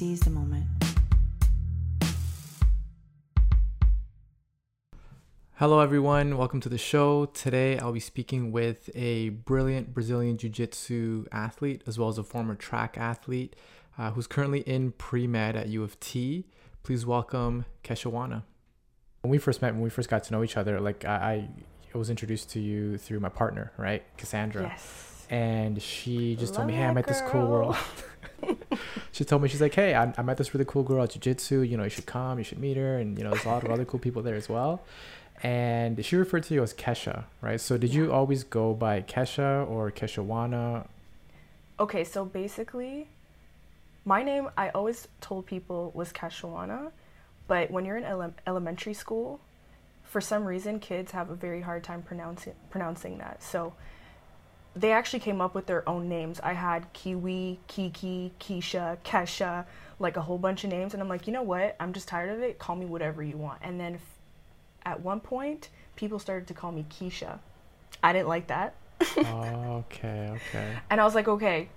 seize the moment. Hello, everyone. Welcome to the show. Today, I'll be speaking with a brilliant Brazilian Jiu Jitsu athlete as well as a former track athlete uh, who's currently in pre med at U of T. Please welcome Kei-shawonna. When we first met, when we first got to know each other, like I, I was introduced to you through my partner, right, Cassandra. Yes. And she just told me, "Hey, I that met this cool girl." girl." she told me she's like, "Hey, I, I met this really cool girl at jiu-jitsu. You know, you should come. You should meet her. And you know, there's a lot of other cool people there as well." And she referred to you as Kesha, right? So did you always go by Kesha or Kei-shawonna? Okay, so basically, my name I always told people was Kei-shawonna, but when you're in ele- elementary school, for some reason kids have a very hard time pronouncing pronouncing that. So they actually came up with their own names. I had Kiwi, Kiki, Keisha, Kesha, like a whole bunch of names, and I'm like, you know what? I'm just tired of it. Call me whatever you want. And then, f- at one point, people started to call me Keisha. I didn't like that. okay, okay. And I was like, okay,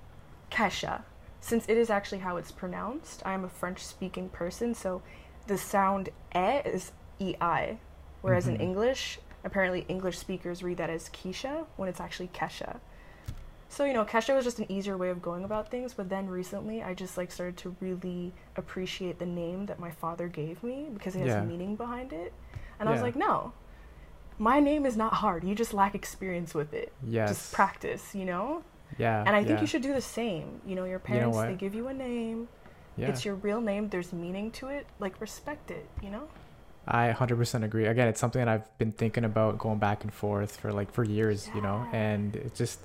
Kesha. Since it is actually how it's pronounced, I am a French speaking person, so the sound e is ei. Whereas in Mhm. English, apparently English speakers read that as Keisha when it's actually Kesha. So, you know, Kesha was just an easier way of going about things, but then recently I just like started to really appreciate the name that my father gave me because it has Yeah. meaning behind it. And I was like, no. My name is not hard. You just lack experience with it. Yes. Just practice, you know? Yeah. And I think yeah, you should do the same. You know, your know parents, they give you a name. Yeah. It's your real name. There's meaning to it. Like, respect it, you know? I 100% agree. Again, it's something that I've been thinking about going back and forth for like for years, you know, and it's just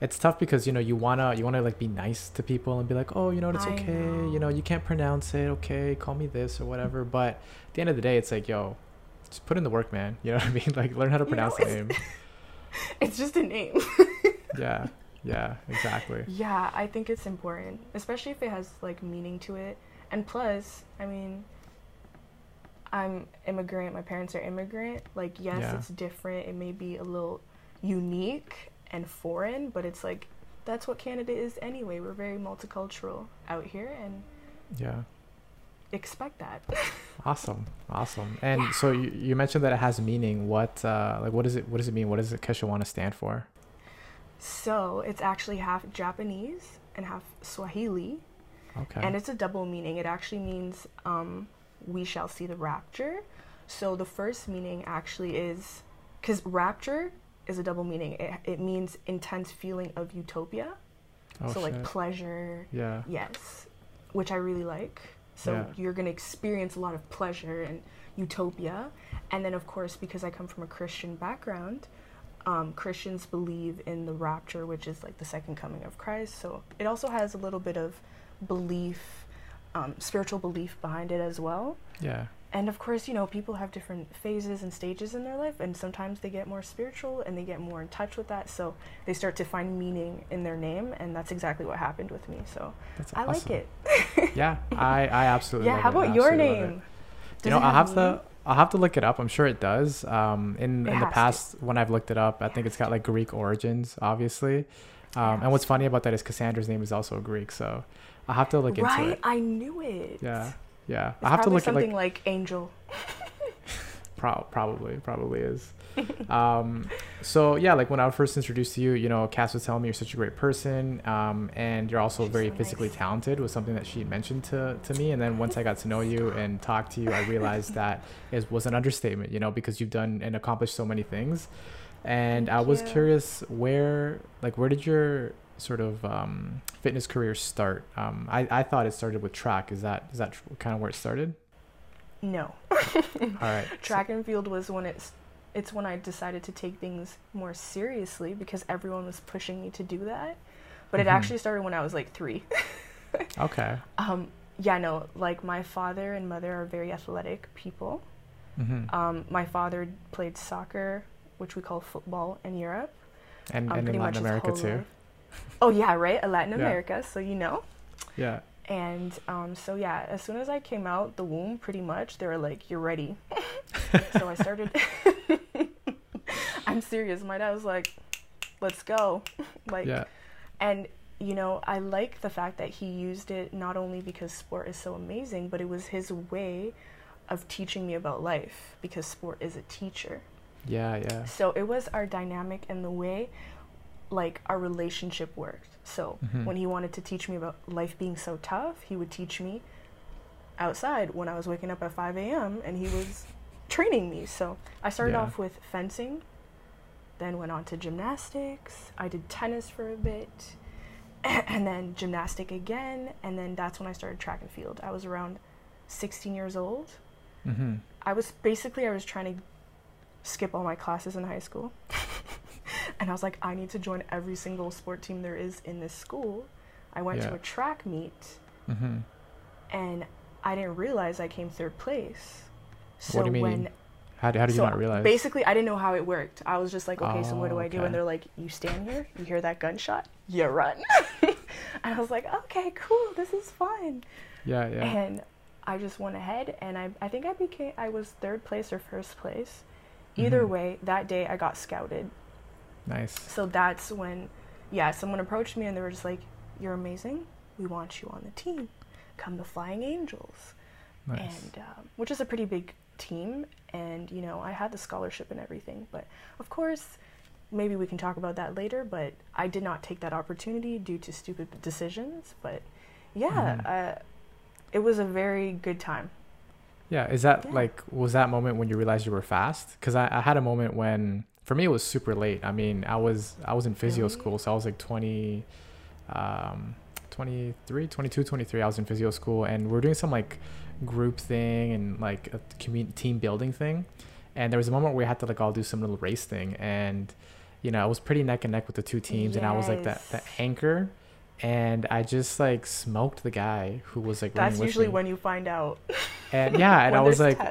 it's tough because you know you wanna you wanna like be nice to people and be like, oh, you know, it's I okay, know. you know, you can't pronounce it, okay, call me this or whatever. Mm-hmm. But at the end of the day, it's like, yo, just put in the work, man. You know what I mean? Like learn how to You know, pronounce the name. It's just a name. yeah, yeah, exactly. yeah, I think it's important, especially if it has, like, meaning to it. And plus, I mean, I'm immigrant. My parents are immigrant. Like, yes, Yeah. it's different. It may be a little unique and foreign, but it's like, that's what Canada is anyway. We're very multicultural out here, and Yeah. expect that. Awesome, awesome. And so you, you mentioned that it has meaning. What uh like what does it what does it mean? What does it Kei-shawonna stand for? So it's actually half Japanese and half Swahili, Okay. and it's a double meaning. It actually means um, we shall see the rapture. So the first meaning actually is because rapture is a double meaning. It, it means intense feeling of utopia. oh, so like pleasure, yeah. yes, which I really like. So Yeah. you're gonna experience a lot of pleasure and utopia, and then of course because I come from a Christian background, um, Christians believe in the rapture, which is like the second coming of Christ. So it also has a little bit of belief, um, spiritual belief behind it as well. Yeah. And of course, you know, people have different phases and stages in their life, and sometimes they get more spiritual and they get more in touch with that. So they start to find meaning in their name, and that's exactly what happened with me. So That's I like it. Yeah, I, I absolutely. yeah, how it. about your it. name? You know, I'll have meaning? to. I'll have to look it up. I'm sure it does. Um, in It in the has to. past, when I've looked it up, I think it's got like Greek origins, obviously. Um, and what's funny about that is Cassandra's name is also Greek, so I'll have to look into right? it. I knew it. Yeah, yeah. It's I have to look at something like like Angel. pro- probably probably is. um, so yeah, like when I was first introduced to you, you know, Cass was telling me you're such a great person, um, and you're also She's very so physically nice. talented was something that she mentioned to, to me. And then once I got to know you and talk to you, I realized that it was an understatement, you know, because you've done and accomplished so many things. And I was you. curious where, like, where did your sort of um, fitness career start? Um, I, I thought it started with track. Is that is that kind of where it started? No. All right. Track and field was when it's it's when I decided to take things more seriously because everyone was pushing me to do that. But it Mhm. actually started when I was like 3. Okay. Um yeah, no, like my father and mother are very athletic people. Mm-hmm. Um my father played soccer, which we call football in Europe. and Um, and in pretty Latin America too. life. Oh yeah, right? Uh, Latin Yeah. America, so you know. Yeah. And um, so yeah, as soon as I came out the womb, pretty much they were like, "You're ready." so I started. I'm serious. My dad was like, "Let's go," like, Yeah. and you know, I like the fact that he used it not only because sport is so amazing, but it was his way of teaching me about life because sport is a teacher. Yeah, yeah. So it was our dynamic and the way like our relationship worked. So Mhm. when he wanted to teach me about life being so tough, he would teach me outside when I was waking up at 5 a.m. and he was training me. So I started Yeah. off with fencing, then went on to gymnastics. I did tennis for a bit, and then gymnastic again. And then that's when I started track and field. I was around 16 years old. Mm-hmm. I was basically I was trying to skip all my classes in high school. and I was like, I need to join every single sport team there is in this school. I went to a track meet Mm-hmm. and I didn't realize I came third place. So What do you mean? when How, how did you not realize? basically I didn't know how it worked. I was just like, okay, so what do Oh, I do? And they're like, you stand here, you hear that gunshot, you run. and I was like, okay, cool, this is fun. yeah, yeah. And I just went ahead and I, I think I became I was third place or first place. Either Mhm. way, that day I got scouted. Nice. So that's when yeah, someone approached me and they were just like, You're amazing. We want you on the team. Come the Flying Angels. Nice. And um, which is a pretty big team and you know, I had the scholarship and everything, but of course maybe we can talk about that later, but I did not take that opportunity due to stupid decisions, but yeah, Mhm. uh, it was a very good time. Yeah, is that Yeah. like was that moment when you realized you were fast? Because I, I had a moment when for me it was super late. I mean, I was I was in physio school, so I was like 20 um 23, 22, 23. I was in physio school and we are doing some like group thing and like a community team building thing. And there was a moment where we had to like all do some little race thing and you know, I was pretty neck and neck with the two teams and I was like that Yes. that anchor and I just like smoked the guy who was like That's usually me. when you find out. and yeah, and I was like.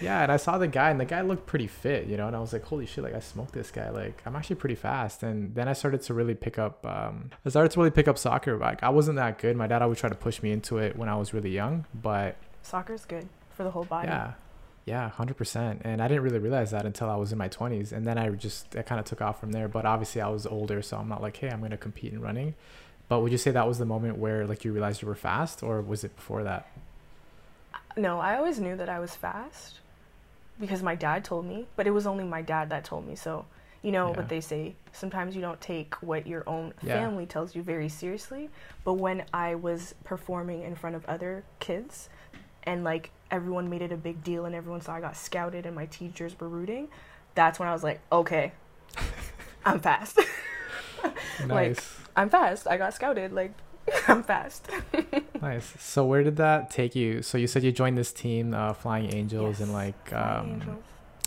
yeah, and I saw the guy, and the guy looked pretty fit, you know, and I was like, holy shit, like I smoked this guy, like I'm actually pretty fast. And then I started to really pick up, um, I started to really pick up soccer. Like I wasn't that good. My dad always tried to push me into it when I was really young, but Soccer's good for the whole body. yeah, yeah, hundred percent. And I didn't really realize that until I was in my twenties, and then I just I kind of took off from there. But obviously, I was older, so I'm not like, hey, I'm gonna compete in running. But would you say that was the moment where like you realized you were fast, or was it before that? No, I always knew that I was fast because my dad told me, but it was only my dad that told me. So, you know Yeah. what they say, sometimes you don't take what your own Yeah. family tells you very seriously. But when I was performing in front of other kids and like everyone made it a big deal and everyone saw I got scouted and my teachers were rooting, that's when I was like, okay, I'm fast. Nice. Like, I'm fast. I got scouted. Like, I'm fast. Nice. So where did that take you? So you said you joined this team, uh, Flying Angels, and like, um, Angels.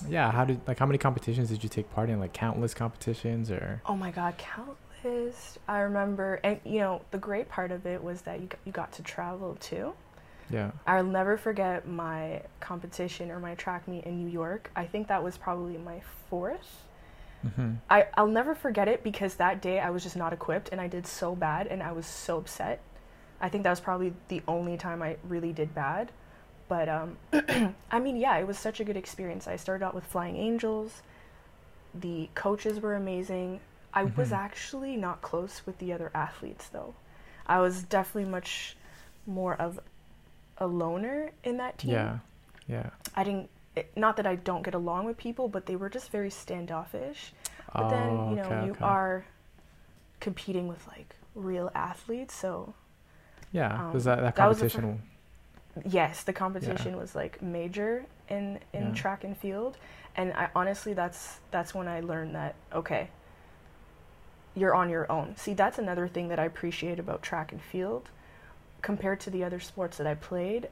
yeah. How did like how many competitions did you take part in? Like countless competitions, or Oh my god, countless. I remember, and you know, the great part of it was that you you got to travel too. yeah, I'll never forget my competition or my track meet in New York. I think that was probably my fourth. Mm-hmm. I, I'll never forget it because that day I was just not equipped and I did so bad and I was so upset. I think that was probably the only time I really did bad. But um, I mean, yeah, it was such a good experience. I started out with Flying Angels. The coaches were amazing. I was Mhm. actually not close with the other athletes though. I was definitely much more of a loner in that team. yeah, yeah. I didn't. It, not that I don't get along with people, but they were just very standoffish. But then Oh, you know okay, you okay. are competing with like real athletes, so yeah. um, was that that that was the fir- competition? yes, the competition was like major in in Yeah. track and field, and I honestly that's that's when I learned that okay, you're on your own. See, that's another thing that I appreciate about track and field, compared to the other sports that I played.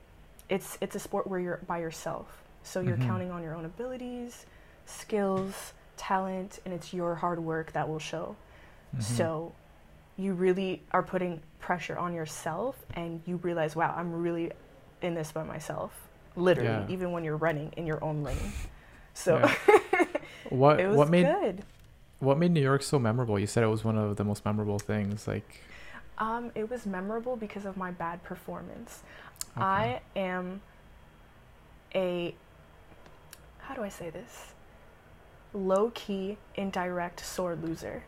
It's it's a sport where you're by yourself, so you're Mhm. counting on your own abilities, skills, talent, and it's your hard work that will show. Mhm. So you really are putting pressure on yourself and you realize, wow, I'm really in this by myself. Literally, Yeah. even when you're running in your own lane. So what it was what made good. what made New York so memorable? You said it was one of the most memorable things. Like, Um, it was memorable because of my bad performance. okay. I am a how do I say this? Low key, indirect sore loser.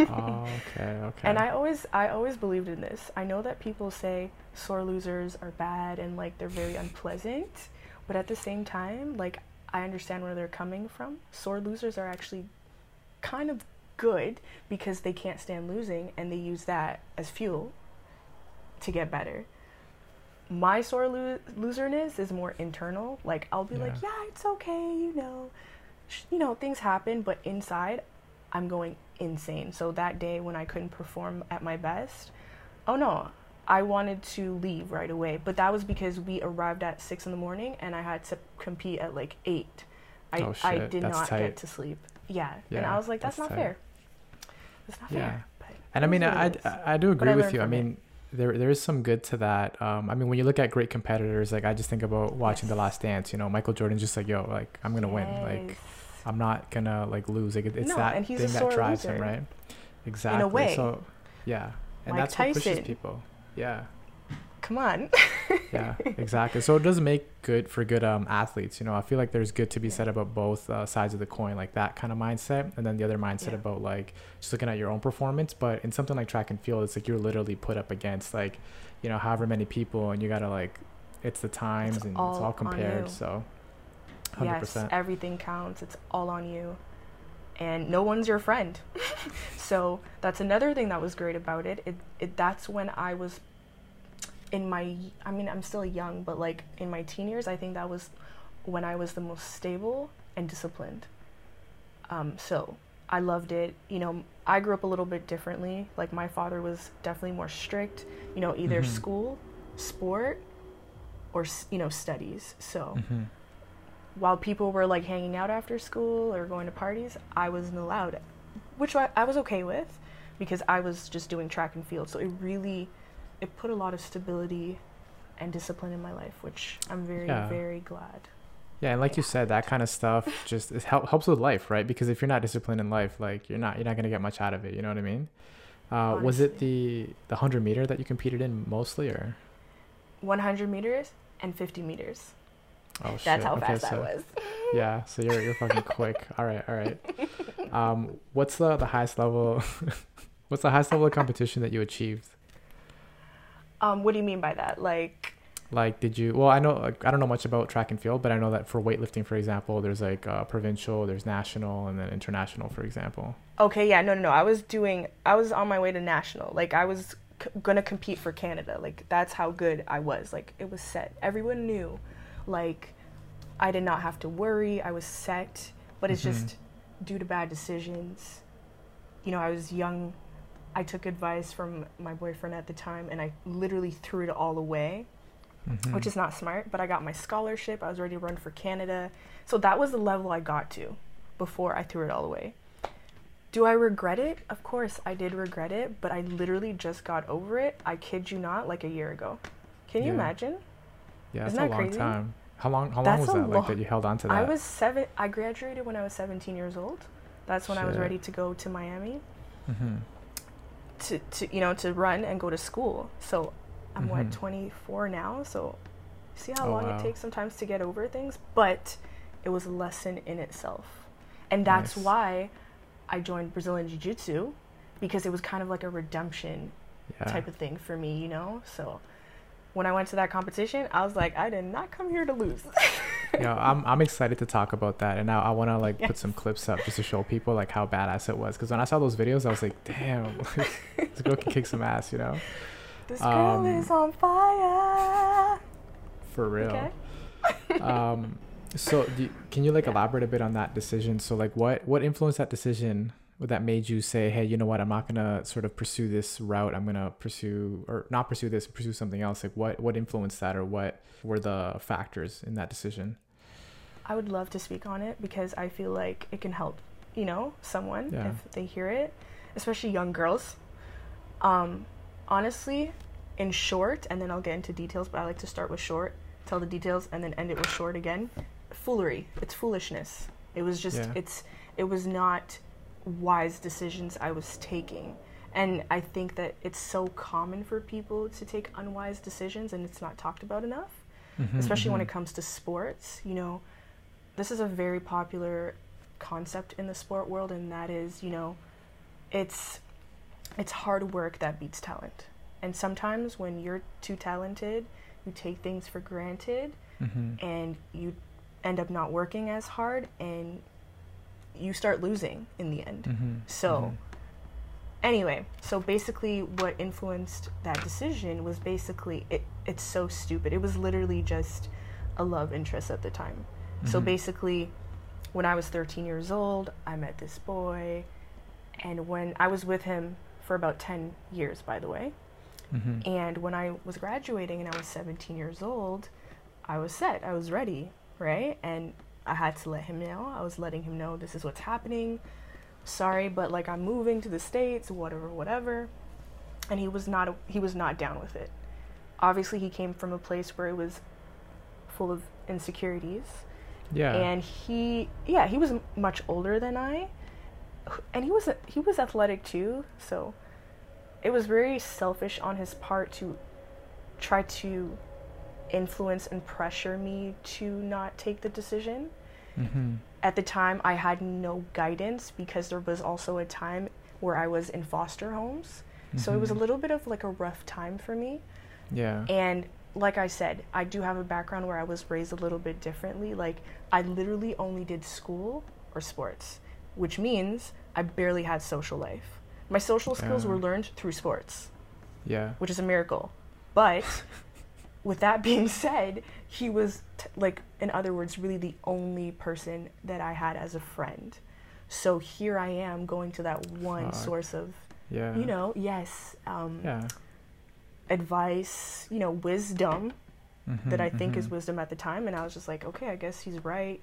oh, okay, okay. And I always I always believed in this. I know that people say sore losers are bad and like they're very unpleasant, but at the same time, like I understand where they're coming from. Sore losers are actually kind of good because they can't stand losing and they use that as fuel to get better. My sore lo- loserness is more internal. Like I'll be yeah. like, yeah, it's okay, you know, Sh- you know, things happen, but inside, I'm going insane. So that day when I couldn't perform at my best, oh no, I wanted to leave right away. But that was because we arrived at six in the morning and I had to compete at like eight. I, oh, I did that's not tight. get to sleep. Yeah. yeah. And I was like, that's, that's not tight. fair. That's not yeah. fair. and I mean, I, I, I, do agree with you. I mean, there there is some good to that. Um, I mean, when you look at great competitors, like I just think about watching. The Last Dance. You know, Michael Jordan's just like, yo, like I'm gonna yes. win. Like I'm not gonna like lose. Like it's no, that thing that drives loser. him, right? Exactly. In a way. So yeah, and Mike that's Tyson. what pushes people. Yeah. Come on. yeah, exactly. So it does make good for good um, athletes. You know, I feel like there's good to be said about both uh, sides of the coin, like that kind of mindset, and then the other mindset yeah. about like just looking at your own performance. But in something like track and field, it's like you're literally put up against like, you know, however many people, and you gotta like, it's the times it's and all it's all compared. So 100%. Yes, everything counts. It's all on you. And no one's your friend. so that's another thing that was great about it. It, it. That's when I was in my, I mean, I'm still young, but like in my teen years, I think that was when I was the most stable and disciplined. Um, so I loved it. You know, I grew up a little bit differently. Like my father was definitely more strict, you know, either mm-hmm. school, sport, or, you know, studies. So. Mm-hmm while people were like hanging out after school or going to parties, I wasn't allowed, which I, I was okay with because I was just doing track and field. So it really, it put a lot of stability and discipline in my life, which I'm very, yeah. very glad. Yeah, and like you said, that kind of stuff just it help, helps with life, right? Because if you're not disciplined in life, like you're not you're not gonna get much out of it. You know what I mean? Uh, was it the the hundred meter that you competed in mostly, or? One hundred meters and fifty meters. Oh shit. That's how okay, fast so, I was. yeah, so you're you're fucking quick. All right, all right. Um, what's the the highest level? what's the highest level of competition that you achieved? Um, what do you mean by that? Like. Like, did you? Well, I know like, I don't know much about track and field, but I know that for weightlifting, for example, there's like uh, provincial, there's national, and then international, for example. Okay, yeah, no, no, no. I was doing. I was on my way to national. Like, I was c- gonna compete for Canada. Like, that's how good I was. Like, it was set. Everyone knew like I did not have to worry. I was set, but it's mm-hmm. just due to bad decisions. You know, I was young. I took advice from my boyfriend at the time and I literally threw it all away, mm-hmm. which is not smart, but I got my scholarship. I was ready to run for Canada. So that was the level I got to before I threw it all away. Do I regret it? Of course, I did regret it, but I literally just got over it. I kid you not, like a year ago. Can you yeah. imagine? Yeah, Isn't that's a long crazy? time. How long? How long was that? Long, like that you held on to that? I was seven. I graduated when I was 17 years old. That's when Shit. I was ready to go to Miami. Mm-hmm. To to you know to run and go to school. So I'm mm-hmm. what 24 now. So see how oh, long wow. it takes sometimes to get over things. But it was a lesson in itself, and that's nice. why I joined Brazilian Jiu Jitsu because it was kind of like a redemption yeah. type of thing for me. You know, so when I went to that competition, I was like, I did not come here to lose. yeah, I'm I'm excited to talk about that, and now I want to like yes. put some clips up just to show people like how badass it was. Because when I saw those videos, I was like, damn, this girl can kick some ass, you know. This girl um, is on fire. For real. Okay. um, so you, can you like yeah. elaborate a bit on that decision? So like, what what influenced that decision? That made you say, hey, you know what, I'm not gonna sort of pursue this route. I'm gonna pursue or not pursue this, pursue something else. Like what what influenced that, or what were the factors in that decision? I would love to speak on it because I feel like it can help, you know, someone yeah. if they hear it, especially young girls. Um, honestly, in short, and then I'll get into details, but I like to start with short, tell the details, and then end it with short again. Foolery. It's foolishness. It was just. Yeah. It's. It was not wise decisions I was taking. And I think that it's so common for people to take unwise decisions and it's not talked about enough, mm-hmm, especially mm-hmm. when it comes to sports. You know, this is a very popular concept in the sport world, and that is, you know, it's it's hard work that beats talent. And sometimes when you're too talented, you take things for granted Mm-hmm. and you end up not working as hard and you start losing in the end. Mm-hmm. So, anyway, so basically, what influenced that decision was basically it, it's so stupid. It was literally just a love interest at the time. So, Mhm. basically, when I was 13 years old, I met this boy, and when I was with him for about 10 years, by the way, Mm-hmm. and when I was graduating and I was 17 years old, I was set. I was ready, right? And I had to let him know. I was letting him know this is what's happening. Sorry, but like I'm moving to the states, whatever, whatever. And he was not he was not down with it. Obviously, he came from a place where it was full of insecurities. Yeah. And he yeah, he was much older than I. And he was he was athletic too, so it was very selfish on his part to try to influence and pressure me to not take the decision. Mm-hmm. At the time, I had no guidance because there was also a time where I was in foster homes. So it was a Mhm. little bit of like a rough time for me. Yeah. And like I said, I do have a background where I was raised a little bit differently. Like, I literally only did school or sports, which means I barely had social life. My social skills Yeah. were learned through sports, Yeah. which is a miracle. But with that being said, he was, t- like, in other words, really the only person that I had as a friend. So here I am going to that one Fuck. source of, Yeah. you know, yes, um, Yeah. advice, you know, wisdom that Mhm, I think is mhm. wisdom at the time. And I was just like, okay, I guess he's right.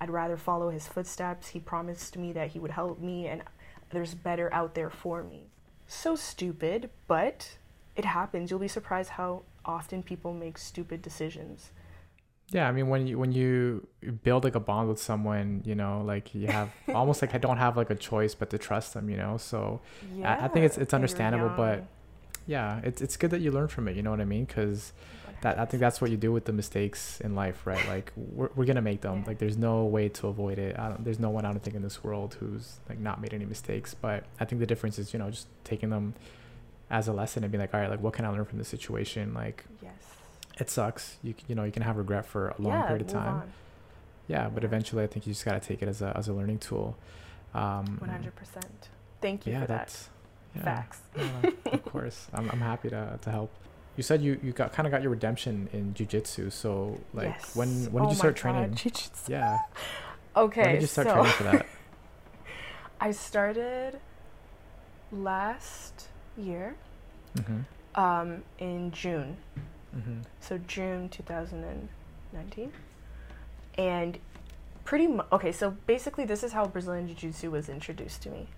I'd rather follow his footsteps. He promised me that he would help me, and there's better out there for me. So stupid, but it happens. You'll be surprised how often people make stupid decisions. Yeah, I mean when you when you build like a bond with someone, you know, like you have almost like I don't have like a choice but to trust them, you know. So yeah, I think it's- it's understandable, but yeah, it's it's good that you learn from it. You know what I mean? Because that I think that's what you do with the mistakes in life, right? Like we're we're gonna make them. Yeah. Like there's no way to avoid it. I don't, there's no one I don't think in this world who's like not made any mistakes. But I think the difference is you know just taking them as a lesson and being like, all right, like what can I learn from this situation? Like. It sucks. You c- you know you can have regret for a long yeah, period of time. on. Yeah, but eventually I think you just gotta take it as a as a learning tool. Um, 100%. Thank you yeah, for that. that's yeah. Facts. Yeah, of course. I'm, I'm happy to, to help. You said you, you got kind of got your redemption in jujitsu. So like yes. when when did Oh you start God, training? jiu-jitsu. Yeah. Okay. when did you start so training for that? I started last year mm-hmm. um, in June. Mm-hmm. So June 2019. And pretty much, okay, so basically, this is how Brazilian Jiu Jitsu was introduced to me.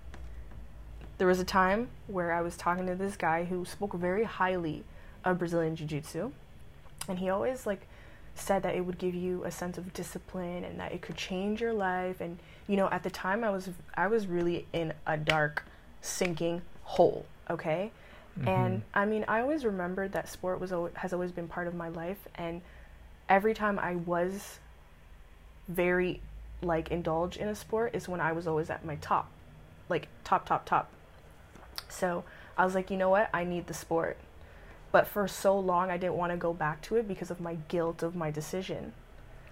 There was a time where I was talking to this guy who spoke very highly of Brazilian Jiu Jitsu. And he always, like, said that it would give you a sense of discipline and that it could change your life. And, you know, at the time, I was, I was really in a dark, sinking hole, okay? And mm-hmm. I mean, I always remembered that sport was al- has always been part of my life, and every time I was very like indulged in a sport is when I was always at my top, like top, top, top. So I was like, you know what, I need the sport, but for so long I didn't want to go back to it because of my guilt of my decision.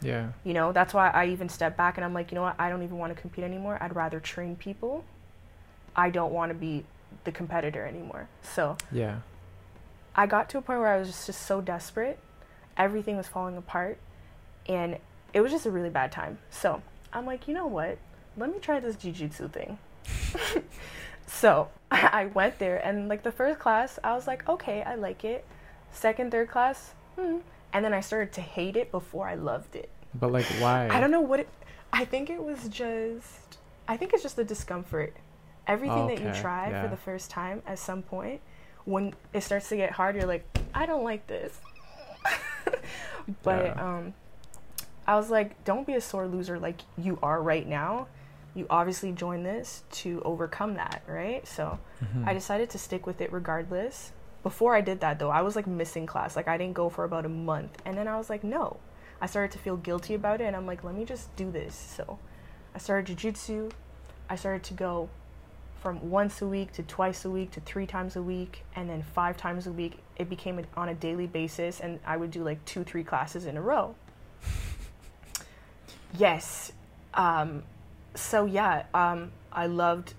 yeah. You know, that's why I even stepped back and I'm like, you know what, I don't even want to compete anymore. I'd rather train people. I don't want to be the competitor anymore. So Yeah. I got to a point where I was just, just so desperate. Everything was falling apart. And it was just a really bad time. So I'm like, you know what? Let me try this jujitsu thing. so I went there, and like the first class, I was like, okay, I like it. Second, third class, hmm. And then I started to hate it before I loved it. But like why? I don't know what it, I think it was just, I think it's just the discomfort. Everything that you try yeah. for the first time at some point, when it starts to get hard, you're like, I don't like this. but Yeah. um, I was like, don't be a sore loser like you are right now. You obviously joined this to overcome that, right? So Mhm. I decided to stick with it regardless. Before I did that though, I was like missing class. Like I didn't go for about a month. And then I was like, no. I started to feel guilty about it and I'm like, let me just do this. So I started jujitsu. I started to go from once a week to twice a week to three times a week and then five times a week it became a, on a daily basis and i would do like two three classes in a row yes um, so yeah um, i loved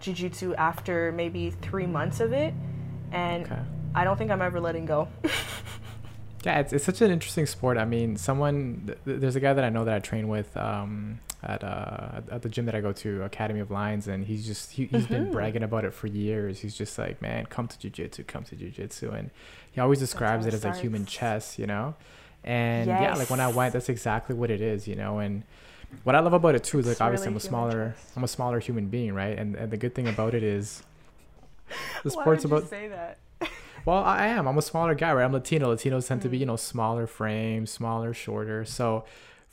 jiu-jitsu after maybe three months of it and Okay. i don't think i'm ever letting go Yeah, it's, it's such an interesting sport. I mean, someone th- there's a guy that I know that I train with um, at uh, at- the gym that I go to, Academy of Lines, and he's just he, he's been Mhm. bragging about it for years. He's just like, man, come to jujitsu, come to jujitsu, and he always describes it as like human chess, you know. And yeah, like when I went, that's exactly what it is, you know. And what I love about it too is like It's obviously really I'm a smaller chess. I'm a smaller human being, right? And and the good thing about it is the Why sport's you about say that well, I am. I'm a smaller guy, right? I'm Latino. Latinos tend to be, Mm. you know, smaller frame, smaller, shorter. So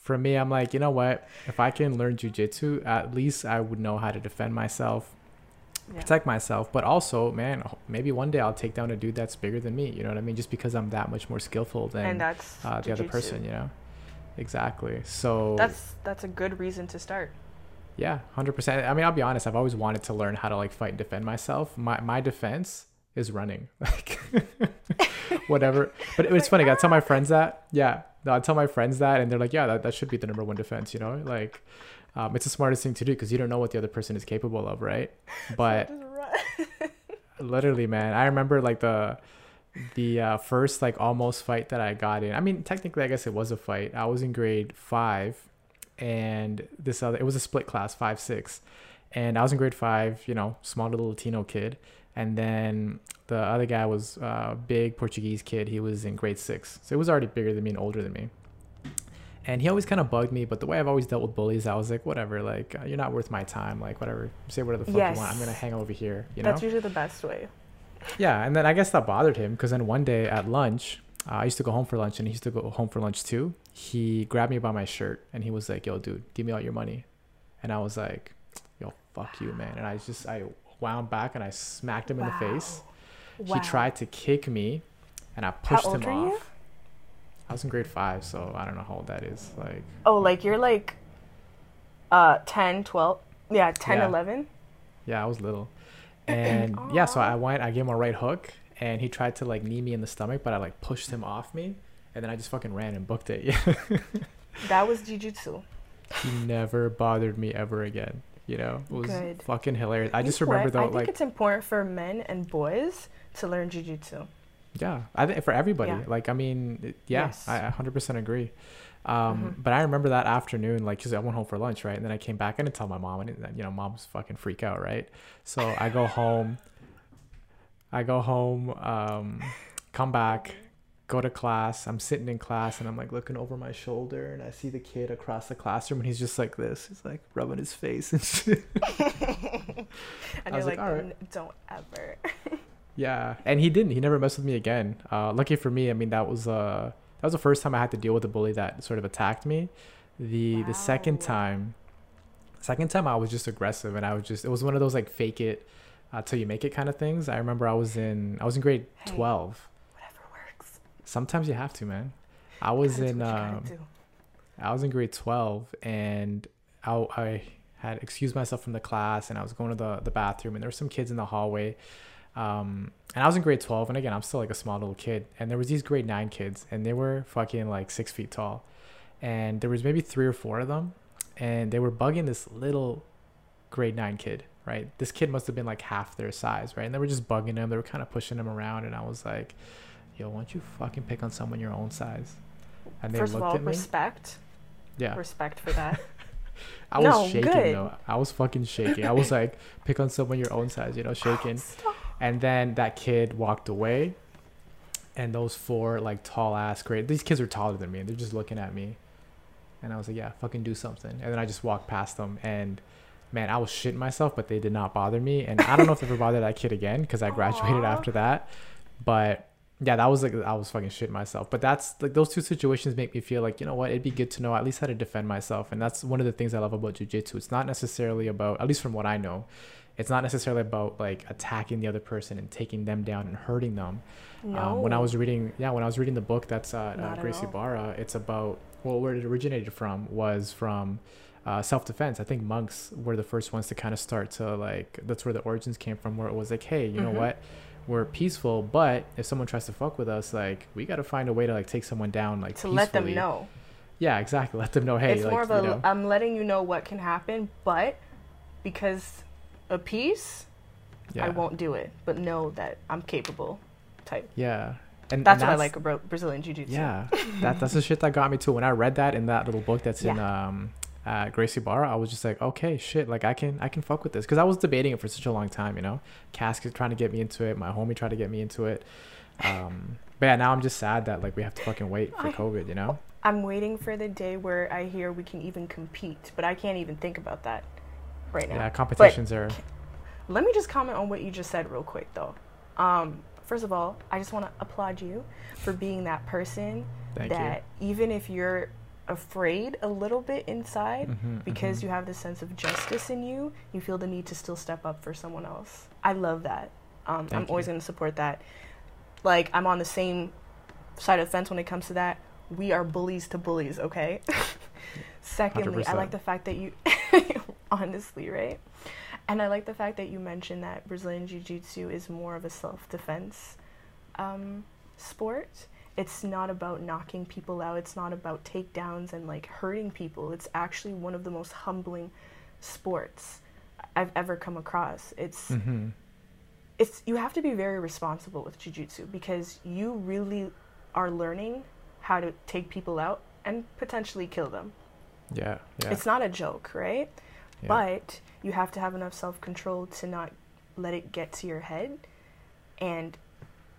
for me, I'm like, you know what? If I can learn jujitsu, at least I would know how to defend myself, Yeah. protect myself. But also, man, maybe one day I'll take down a dude that's bigger than me. You know what I mean? Just because I'm that much more skillful than uh, the other person, you know? Exactly. So that's that's a good reason to start yeah, hundred percent. I mean, I'll be honest. I've always wanted to learn how to like fight and defend myself. My my defense is running. Like whatever. But it's Like, funny. I tell my friends that. Yeah, I tell my friends that, and they're like, "Yeah, that, that should be the number one defense." You know, like um, it's the smartest thing to do because you don't know what the other person is capable of, right? But literally, man, I remember like the the uh, first like almost fight that I got in. I mean, technically, I guess it was a fight. I was in grade five, and this other it was a split class, five six, and I was in grade five. You know, small little Latino kid, and then the other guy was a big Portuguese kid. He was in grade six, so he was already bigger than me and older than me. And he always kind of bugged me, but the way I've always dealt with bullies, I was like, whatever, like uh, you're not worth my time, like whatever, say whatever the fuck you want. I'm gonna hang over here, you know. that's usually the best way Yeah, and then I guess that bothered him because then one day at lunch, uh, I used to go home for lunch, and he used to go home for lunch too. He grabbed me by my shirt, and he was like, "Yo, dude, give me all your money," and I was like, "Yo, fuck you, man!" And I just I wound back and I smacked him in the face. Wow. He tried to kick me, and I pushed old him are you? off. I was in grade five, so I don't know how old that is. Like, Oh, like you're like uh 10, 12. Yeah, 10, Yeah. 11. yeah, I was little, and yeah, so I went, I gave him a right hook, and he tried to like knee me in the stomach, but I like pushed him off me, and then I just fucking ran and booked it. Yeah. That was jiu-jitsu. he never bothered me ever again. You know, it was Good. fucking hilarious. I You just know what? remember I though, think like, it's important for men and boys to learn jiu-jitsu. yeah, I think for everybody. Yeah. Like, I mean, it- yeah, Yes. I 100% agree. Um, Mhm. but I remember that afternoon, like, cause I went home for lunch, right? And then I came back. and I tell my mom. and you know, mom's fucking freak out, right? So I go home. I go home, um, come back, go to class. I'm sitting in class and I'm like looking over my shoulder and I see the kid across the classroom and he's just like this. He's like rubbing his face and shit. And I you're was like, like. Don't ever. Yeah, and he didn't. He never messed with me again. Uh, lucky for me, I mean that was uh that was the first time I had to deal with a bully that sort of attacked me. The the second time, second time I was just aggressive and I was just it was one of those like fake it uh, till you make it kind of things. I remember I was in I was in grade Hey. twelve. Sometimes you have to, man. I was That's in what you gotta um. I was in grade 12 and I, I had excused myself from the class and I was going to the, the bathroom and there were some kids in the hallway. Um, and I was in grade 12 and again, I'm still like a small little kid and there was these grade nine kids and they were fucking like six feet tall and there was maybe three or four of them and they were bugging this little grade nine kid, right? This kid must have been like half their size, right? And they were just bugging him. They were kind of pushing him around and I was like, yo, why don't you fucking pick on someone your own size? And they First of all, at me. respect. Yeah. Respect for that. I was shaking good. though. I was fucking shaking. I was like, pick on someone your own size, you know, ah, shaking. Stop. And then that kid walked away, and those four like tall ass great. These kids are taller than me, and they're just looking at me. And I was like, yeah, fucking do something. And then I just walked past them, and man, I was shitting myself, but they did not bother me. And I don't know if they ever bothered that kid again because I graduated Aw. after that. But yeah, that was like I was fucking shitting myself. But that's like those two situations make me feel like you know what, it'd be good to know at least how to defend myself. And that's one of the things I love about jujitsu. It's not necessarily about, at least from what I know, it's not necessarily about like attacking the other person and taking them down and hurting them. No. Um, when I was reading, yeah, when I was reading the book that's uh, uh, Gracie. Barra, it's about well, where it originated from was from uh, self-defense i think monks were the first ones to kind of start to like that's where the origins came from where it was like hey you know Mhm. what we're peaceful but if someone tries to fuck with us like we got to find a way to like take someone down like to let them know. yeah exactly let them know hey it's like, more of you a know, am letting you know what can happen, but because of peace, yeah I won't do it. But know that I'm capable. Type. yeah and That's and what I like about Brazilian Jiu Jitsu. Yeah, that that's the shit that got me too. When I read that in that little book that's in um uh, Gracie Barra, I was just like, okay, shit, like I can I can fuck with this because I was debating it for such a long time, you know. Cass is trying to get me into it, my homie tried to get me into it. Um, but yeah, now I'm just sad that like we have to fucking wait for I- COVID, you know. I'm waiting for the day where I hear we can even compete, but I can't even think about that right now. Yeah, competitions are Let me just comment on what you just said real quick, though. Um, first of all, I just want to applaud you for being that person thank that even if you're afraid a little bit inside, you. Mhm, because mhm. you have this sense of justice in you, you feel the need to still step up for someone else. I love that. Um, I'm Thank always going to support that. Like, I'm on the same side of the fence when it comes to that. We are bullies to bullies, okay? Secondly, I 100%. like the fact that you, honestly, right? And I like the fact that you mentioned that Brazilian Jiu Jitsu is more of a self defense um, sport. It's not about knocking people out, it's not about takedowns and like hurting people. It's actually one of the most humbling sports I've ever come across. It's Mhm. it's you have to be very responsible with jiu-jitsu because you really are learning how to take people out and potentially kill them. yeah, yeah, It's not a joke, right? yeah. But you have to have enough self-control to not let it get to your head and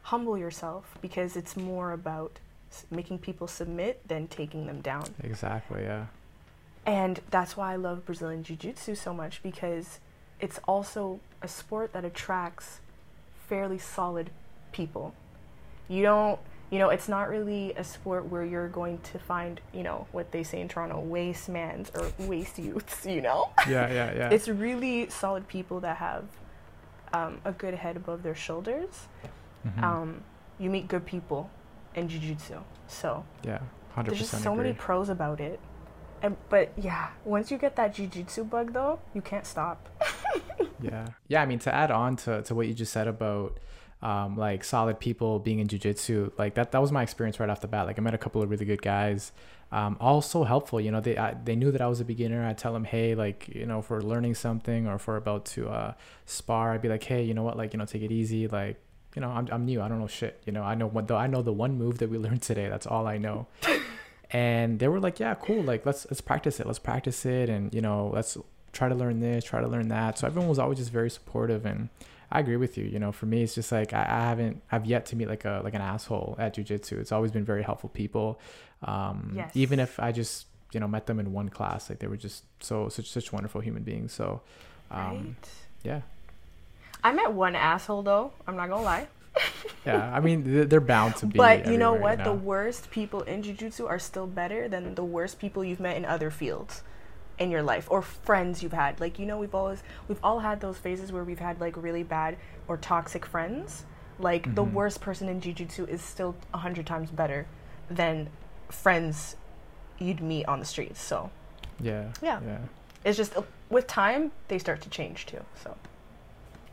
humble yourself because it's more about making people submit than taking them down. exactly, yeah, And that's why I love Brazilian Jiu Jitsu so much because it's also a sport that attracts fairly solid people. You don't, you know, it's not really a sport where you're going to find, you know, what they say in Toronto, waste mans or waste youths, you know? yeah, yeah, yeah. It's really solid people that have um, a good head above their shoulders. Mhm. Um, you meet good people in Jiu Jitsu. So yeah, there's just so agree. many pros about it. And, but yeah, once you get that jujitsu bug though, you can't stop. yeah yeah i mean to add on to, to what you just said about um, like solid people being in jiu-jitsu like that that was my experience right off the bat like i met a couple of really good guys um, all so helpful you know they I, they knew that i was a beginner i tell them hey like you know if we're learning something or if we're about to uh, spar i'd be like hey you know what like you know take it easy like you know i'm, I'm new i don't know shit you know i know what though i know the one move that we learned today that's all i know and they were like yeah cool like let's let's practice it let's practice it and you know let's try to learn this try to learn that so everyone was always just very supportive and i agree with you you know for me it's just like i, I haven't i've yet to meet like a like an asshole at jiu-jitsu it's always been very helpful people um Yes. even if i just you know met them in one class like they were just so such such wonderful human beings so um right? yeah I met one asshole though. I'm not gonna lie. yeah i mean they're bound to be But you know what? The worst people in jujitsu are still better than the worst people you've met in other fields in your life or friends you've had. Like you know, we've always we've all had those phases where we've had like really bad or toxic friends. Like the Mhm. worst person in jujitsu is still a hundred times better than friends you'd meet on the streets. So yeah Yeah. yeah it's just uh, with time they start to change too. So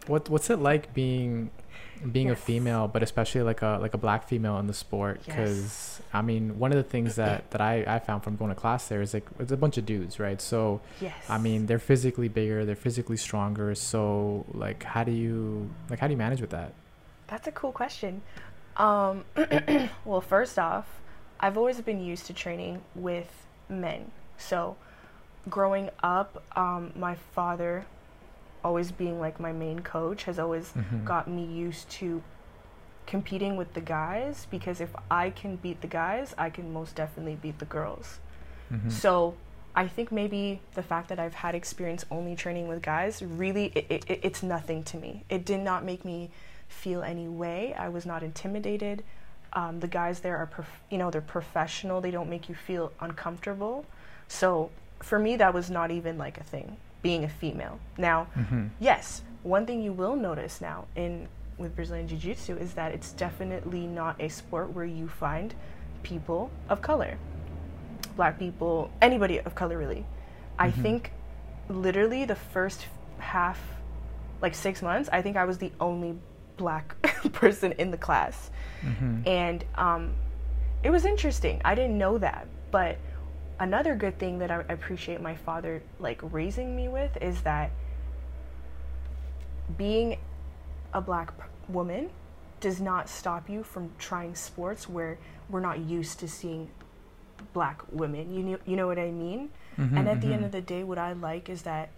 What what's it like being being Yes. a female, but especially like a like a black female in the sport? Because I mean, one of the things that that I I found from going to class there is like it's a bunch of dudes, right? So yes, I mean, they're physically bigger, they're physically stronger. So like, how do you like how do you manage with that? That's a cool question. Um, well, first off, I've always been used to training with men. So, growing up, um, my father, always being like my main coach, has always Mhm. got me used to competing with the guys because if I can beat the guys, I can most definitely beat the girls. Mhm. So I think maybe the fact that I've had experience only training with guys really it, it- it's nothing to me. It did not make me feel any way. I was not intimidated. Um, the guys there are, prof- you know, they're professional. They don't make you feel uncomfortable. So for me, that was not even like a thing. Being a female. Now, Mhm. yes, one thing you will notice now in with Brazilian Jiu Jitsu is that it's definitely not a sport where you find people of color black people, anybody of color really. I think literally the first half, like six months, I think I was the only black person in the class. Mm-hmm. And um, it was interesting. I didn't know that. But another good thing that I appreciate my father like raising me with is that being a black p- woman does not stop you from trying sports where we're not used to seeing black women. You know, you know what I mean? Mhm, And at the end mhm. of the day, what I like is that,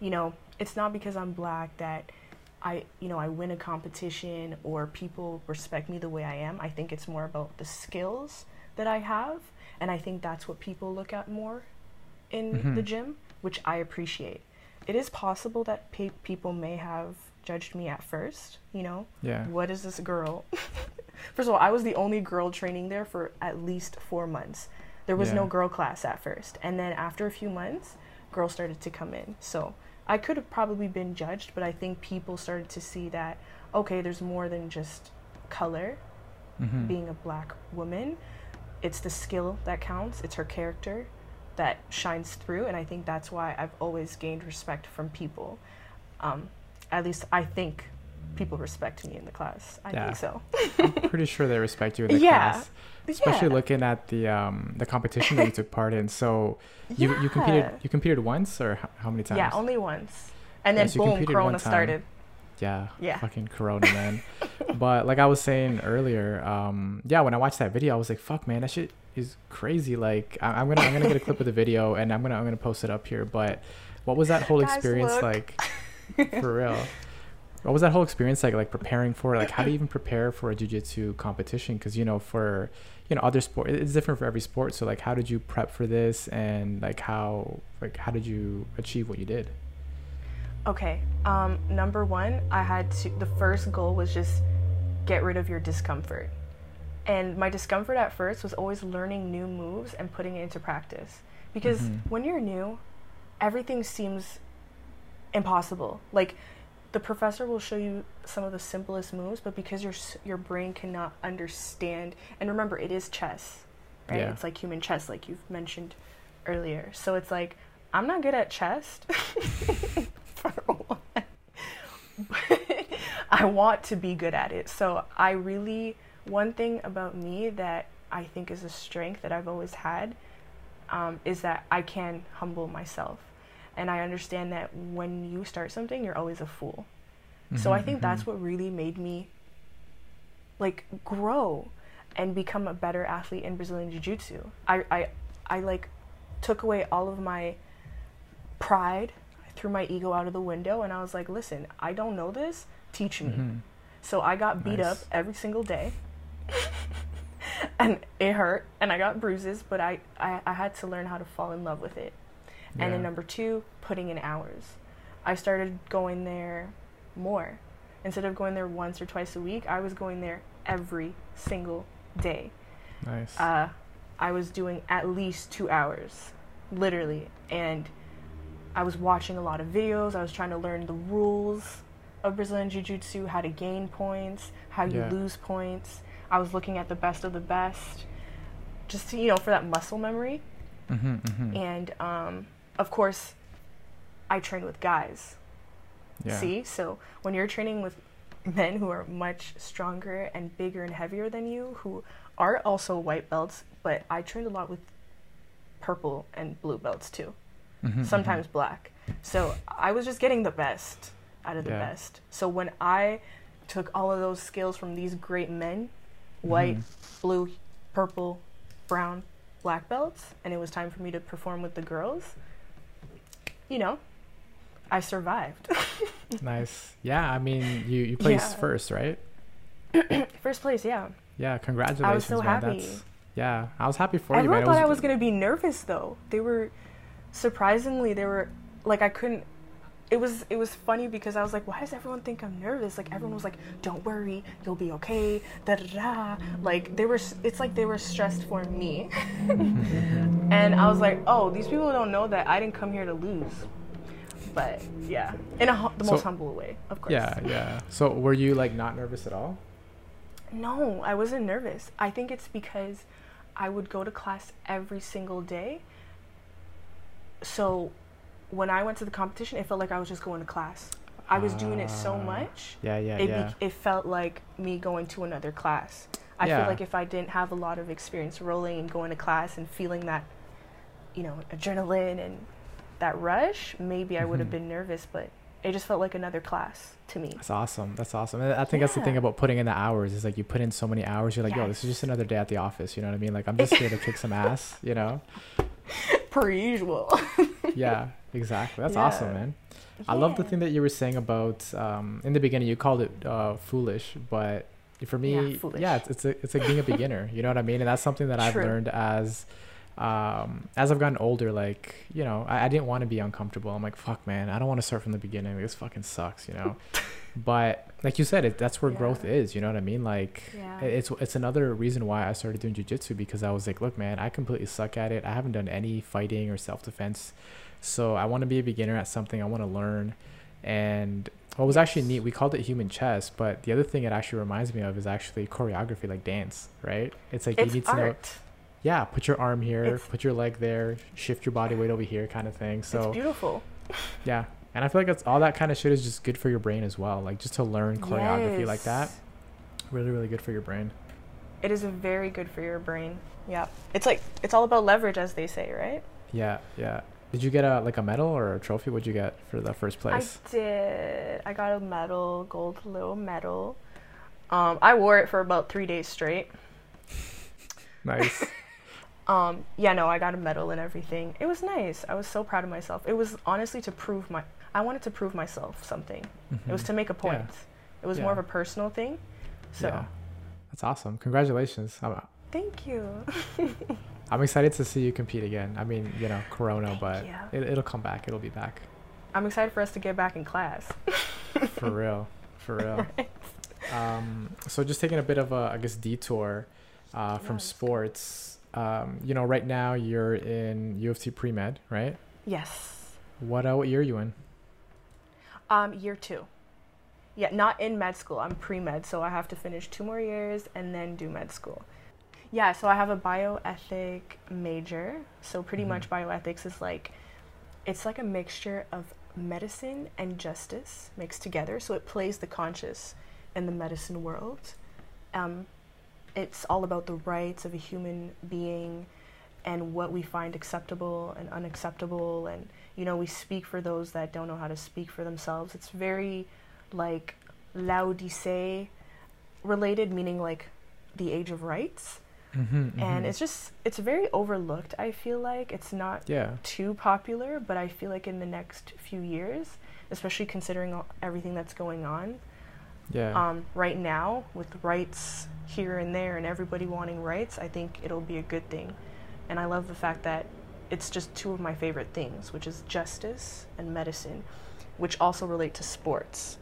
you know, it's not because I'm black that I, you know, I win a competition or people respect me the way I am. I think it's more about the skills that I have, and I think that's what people look at more in Mhm. the gym, which I appreciate. It is possible that pe- people may have judged me at first, you know, Yeah. what is this girl? First of all, I was the only girl training there for at least four months. There was no girl class at first. And then after a few months, girls started to come in. So I could have probably been judged, but I think people started to see that, okay, there's more than just color Mhm. being a black woman. It's the skill that counts, it's her character that shines through. And I think that's why I've always gained respect from people. Um, at least I think people respect me in the class. I Yeah. think so. I'm pretty sure they respect you in the Yeah. class, especially Yeah. looking at the um the competition that you took part in. So you you competed you competed once or how, many times? Yeah, only once. And then Yes, boom, Corona started. Yeah. Yeah. Fucking Corona, man. but like I was saying earlier, um, yeah, when I watched that video, I was like, "Fuck, man, that shit is crazy." Like, I- I'm gonna I'm gonna get a clip of the video and I'm gonna I'm gonna post it up here. But what was that whole Guys, experience look. like? For real. What was that whole experience like? Like preparing for like how do you even prepare for a jujitsu competition? Because you know for you know other sport it's different for every sport. So like how did you prep for this and like how like how did you achieve what you did? Okay. Um, number one, I had to. The first goal was just get rid of your discomfort. And my discomfort at first was always learning new moves and putting it into practice. Because Mhm. when you're new, everything seems impossible. Like the professor will show you some of the simplest moves, but because your your brain cannot understand, and remember, it is chess, right? Yeah. It's like human chess, like you've mentioned earlier. So it's like I'm not good at chess. For one. But I want to be good at it. So I really one thing about me that I think is a strength that I've always had um, is that I can humble myself. And I understand that when you start something, you're always a fool. So I think that's mhm. what really made me like grow and become a better athlete in Brazilian Jiu-Jitsu. I, I, I like took away all of my pride, threw my ego out of the window, and I was like, listen, I don't know this, teach me. Mhm. So I got beat up every single day. and it hurt and I got bruises, but I, I, I had to learn how to fall in love with it. And then number two, putting in hours. I started going there more. Instead of going there once or twice a week, I was going there every single day. Nice. Uh, I was doing at least two hours, literally. And I was watching a lot of videos. I was trying to learn the rules of Brazilian Jiu Jitsu, how to gain points, how you Yeah. lose points. I was looking at the best of the best, just to, you know, for that muscle memory. hmm hmm And um, of course, I train with guys. yeah. See? So when you're training with men who are much stronger and bigger and heavier than you, who are also white belts, but I trained a lot with purple and blue belts too, Mhm, sometimes black. So I was just getting the best out of the Yeah. best. So when I took all of those skills from these great men, white, Mhm. blue, purple, brown, black belts, and it was time for me to perform with the girls, you know, I survived. Nice. Yeah, I mean, you you placed Yeah. first, right? First place, yeah. Yeah, congratulations, I was so man. happy. That's yeah, I was happy for you, Everyone man. It thought I was gonna be nervous though. They were surprisingly they were like I couldn't it was it was funny because I was like, why does everyone think I'm nervous? Like everyone was like, don't worry, you'll be okay. Da da da. Like they were, it's like they were stressed for me, and I was like, oh, these people don't know that I didn't come here to lose. But yeah, in a, the most So- humble way, of course. Yeah, yeah. So were you like not nervous at all? No, I wasn't nervous. I think it's because I would go to class every single day so when I went to the competition, it felt like I was just going to class. I was doing it so Ah, much. Yeah, yeah, it, yeah. be- it felt like me going to another class. I Yeah. feel like if I didn't have a lot of experience rolling and going to class and feeling that, you know, adrenaline and that rush, maybe I would have Mhm. been nervous, but it just felt like another class to me. That's awesome. That's awesome. And I think that's the thing about putting in the hours is like you put in so many hours. You're like, yo, this is just another day at the office. You know what I mean? Like I'm just here to kick some ass. You know? Per usual. Yeah, exactly. That's awesome, Yeah. man. I love the thing that you were saying about um, in the beginning. You called it uh, foolish, but for me, Yeah, yeah, it's, it's a, it's like being a beginner. You know what I mean? And that's something that I've True. learned as um, as I've gotten older. Like you know, I, I didn't want to be uncomfortable. I'm like, fuck, man, I don't want to start from the beginning. This fucking sucks. You know. but like you said, it, that's where growth is. You know what I mean? Like Yeah. it's it's another reason why I started doing jujitsu because I was like, look, man, I completely suck at it. I haven't done any fighting or self defense, so I want to be a beginner at something. I want to learn, and what was actually neat, we called it human chess, but the other thing it actually reminds me of is actually choreography, like dance, right? It's like it's you need to know, yeah, put your arm here, It's- put your leg there, shift your body weight over here, kind of thing. it's So beautiful. yeah, and I feel like that's all that kind of shit is just good for your brain as well. Like just to learn choreography like that, really, really good for your brain. It is very good for your brain. Yeah. It's like it's all about leverage as they say, right? Yeah, yeah. Did you get a like a medal or a trophy? What'd you get for the first place? I did. I got a medal, gold little medal. Um, I wore it for about three days straight. Nice. Um, yeah, no, I got a medal and everything. It was nice. I was so proud of myself. It was honestly to prove my. I wanted to prove myself something. It was Mhm. to make a Yeah. point. It was more of a personal thing. So Yeah. That's awesome. Congratulations. I'm, thank you. I'm excited to see you compete again. I mean, you know, Corona, Thank but you. it, it'll come back. It'll be back. I'm excited for us to get back in class. For real. For real. Um, so just taking a bit of a, I guess, detour uh, from sports. Um, you know, right now you're in U of T pre med, right? Yes. What uh, what year are you in? Um, year two. Yeah, not in med school. I'm pre med, so I have to finish two more years and then do med school. Yeah, so I have a bioethic major. So pretty Mhm. much bioethics is like it's like a mixture of medicine and justice mixed together. So it plays the conscious in the medicine world. Um, it's all about the rights of a human being and what we find acceptable and unacceptable and you know we speak for those that don't know how to speak for themselves. It's very like laodice related meaning like the age of rights. Mm-hmm, and it's just it's very overlooked i feel like. It's not yeah, too popular but i feel like in the next few years especially considering all, everything that's going on yeah. um, right now with rights here and there and everybody wanting rights i think it'll be a good thing. And i love the fact that it's just two of my favorite things which is justice and medicine which also relate to sports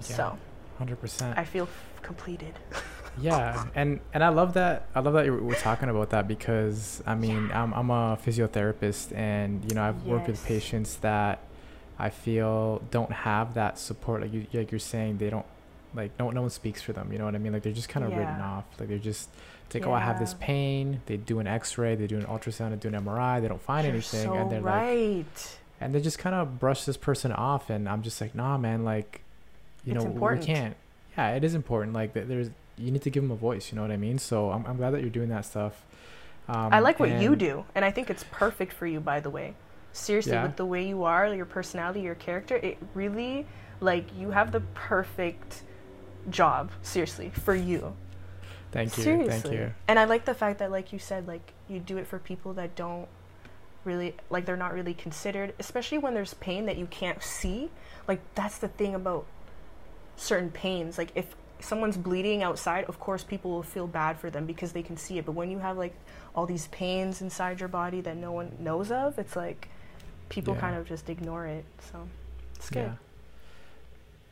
so Hundred percent. i feel f- completed Yeah, and and I love that. I love that you we're talking about that because I mean I'm I'm a physiotherapist and you know I've worked with patients that I feel don't have that support. Like you like you're saying they don't like no no one speaks for them. You know what I mean? Like they're just kind of written off. Like they're just it's like oh I have this pain. They do an X-ray. They do an ultrasound. They do an MRI. They don't find You're anything, so and they're like right and they just kind of brush this person off and i'm just like nah man like you It's know important. we can't yeah it is important like there's you need to give them a voice you know what i mean so i'm, I'm glad that you're doing that stuff um, i like what you do and i think it's perfect for you by the way seriously Yeah. with the way you are your personality your character it really like you have the perfect job seriously for you. Thank you seriously. thank you. And i like the fact that like you said like you do it for people that don't really like they're not really considered especially when there's pain that you can't see. Like that's the thing about certain pains. Like if someone's bleeding outside of course people will feel bad for them because they can see it. But when you have like all these pains inside your body that no one knows of it's like people Yeah. kind of just ignore it. So it's good. Yeah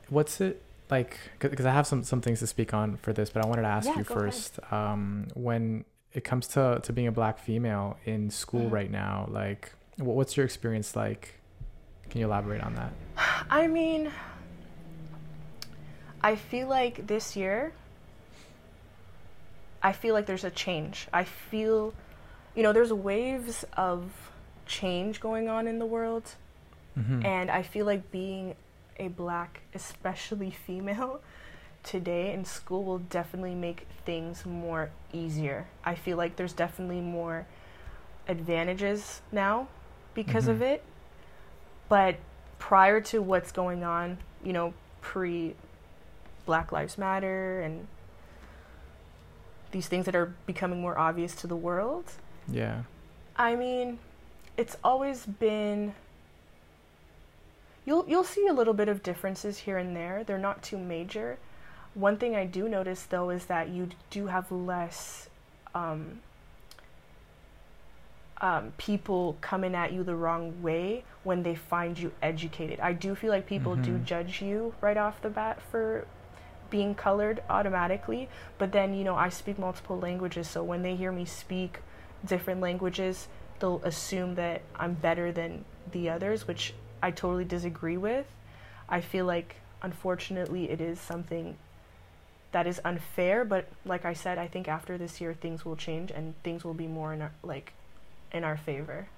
what's it like because i have some some things to speak on for this but i wanted to ask Yeah, you first um when it comes to to being a black female in school Mhm. right now like wh- what's your experience like can you elaborate on that I mean, I feel like this year, I feel like there's a change. I feel, you know, there's waves of change going on in the world. Mhm. And I feel like being a black, especially female, today in school will definitely make things more easier. I feel like there's definitely more advantages now because of Mhm. it. But prior to what's going on, you know, pre Black Lives Matter and these things that are becoming more obvious to the world, yeah. I mean, it's always been you'll you'll see a little bit of differences here and there. They're not too major. One thing I do notice though is that you do have less um, um, people coming at you the wrong way when they find you educated. I do feel like people do Mhm. judge you right off the bat for being colored automatically, but then you know I speak multiple languages, so when they hear me speak different languages, they'll assume that I'm better than the others, which I totally disagree with. I feel like unfortunately it is something that is unfair, but like I said, I think after this year things will change and things will be more in our, like in our favor.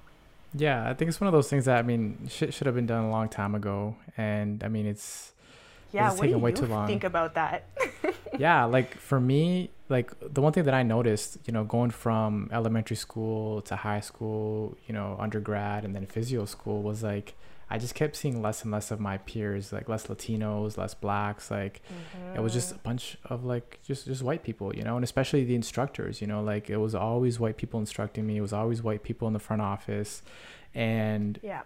Yeah, I think it's one of those things that I mean, shit should have been done a long time ago, and I mean, it's Yeah, It's taken way too long. think about that? yeah, like for me, like the one thing that I noticed, you know, going from elementary school to high school, you know, undergrad, and then physio school was like I just kept seeing less and less of my peers, like less Latinos, less blacks, like it was just a bunch of like just just white people you know and especially the instructors you know like it was always white people instructing me it was always white people in the front office and yeah.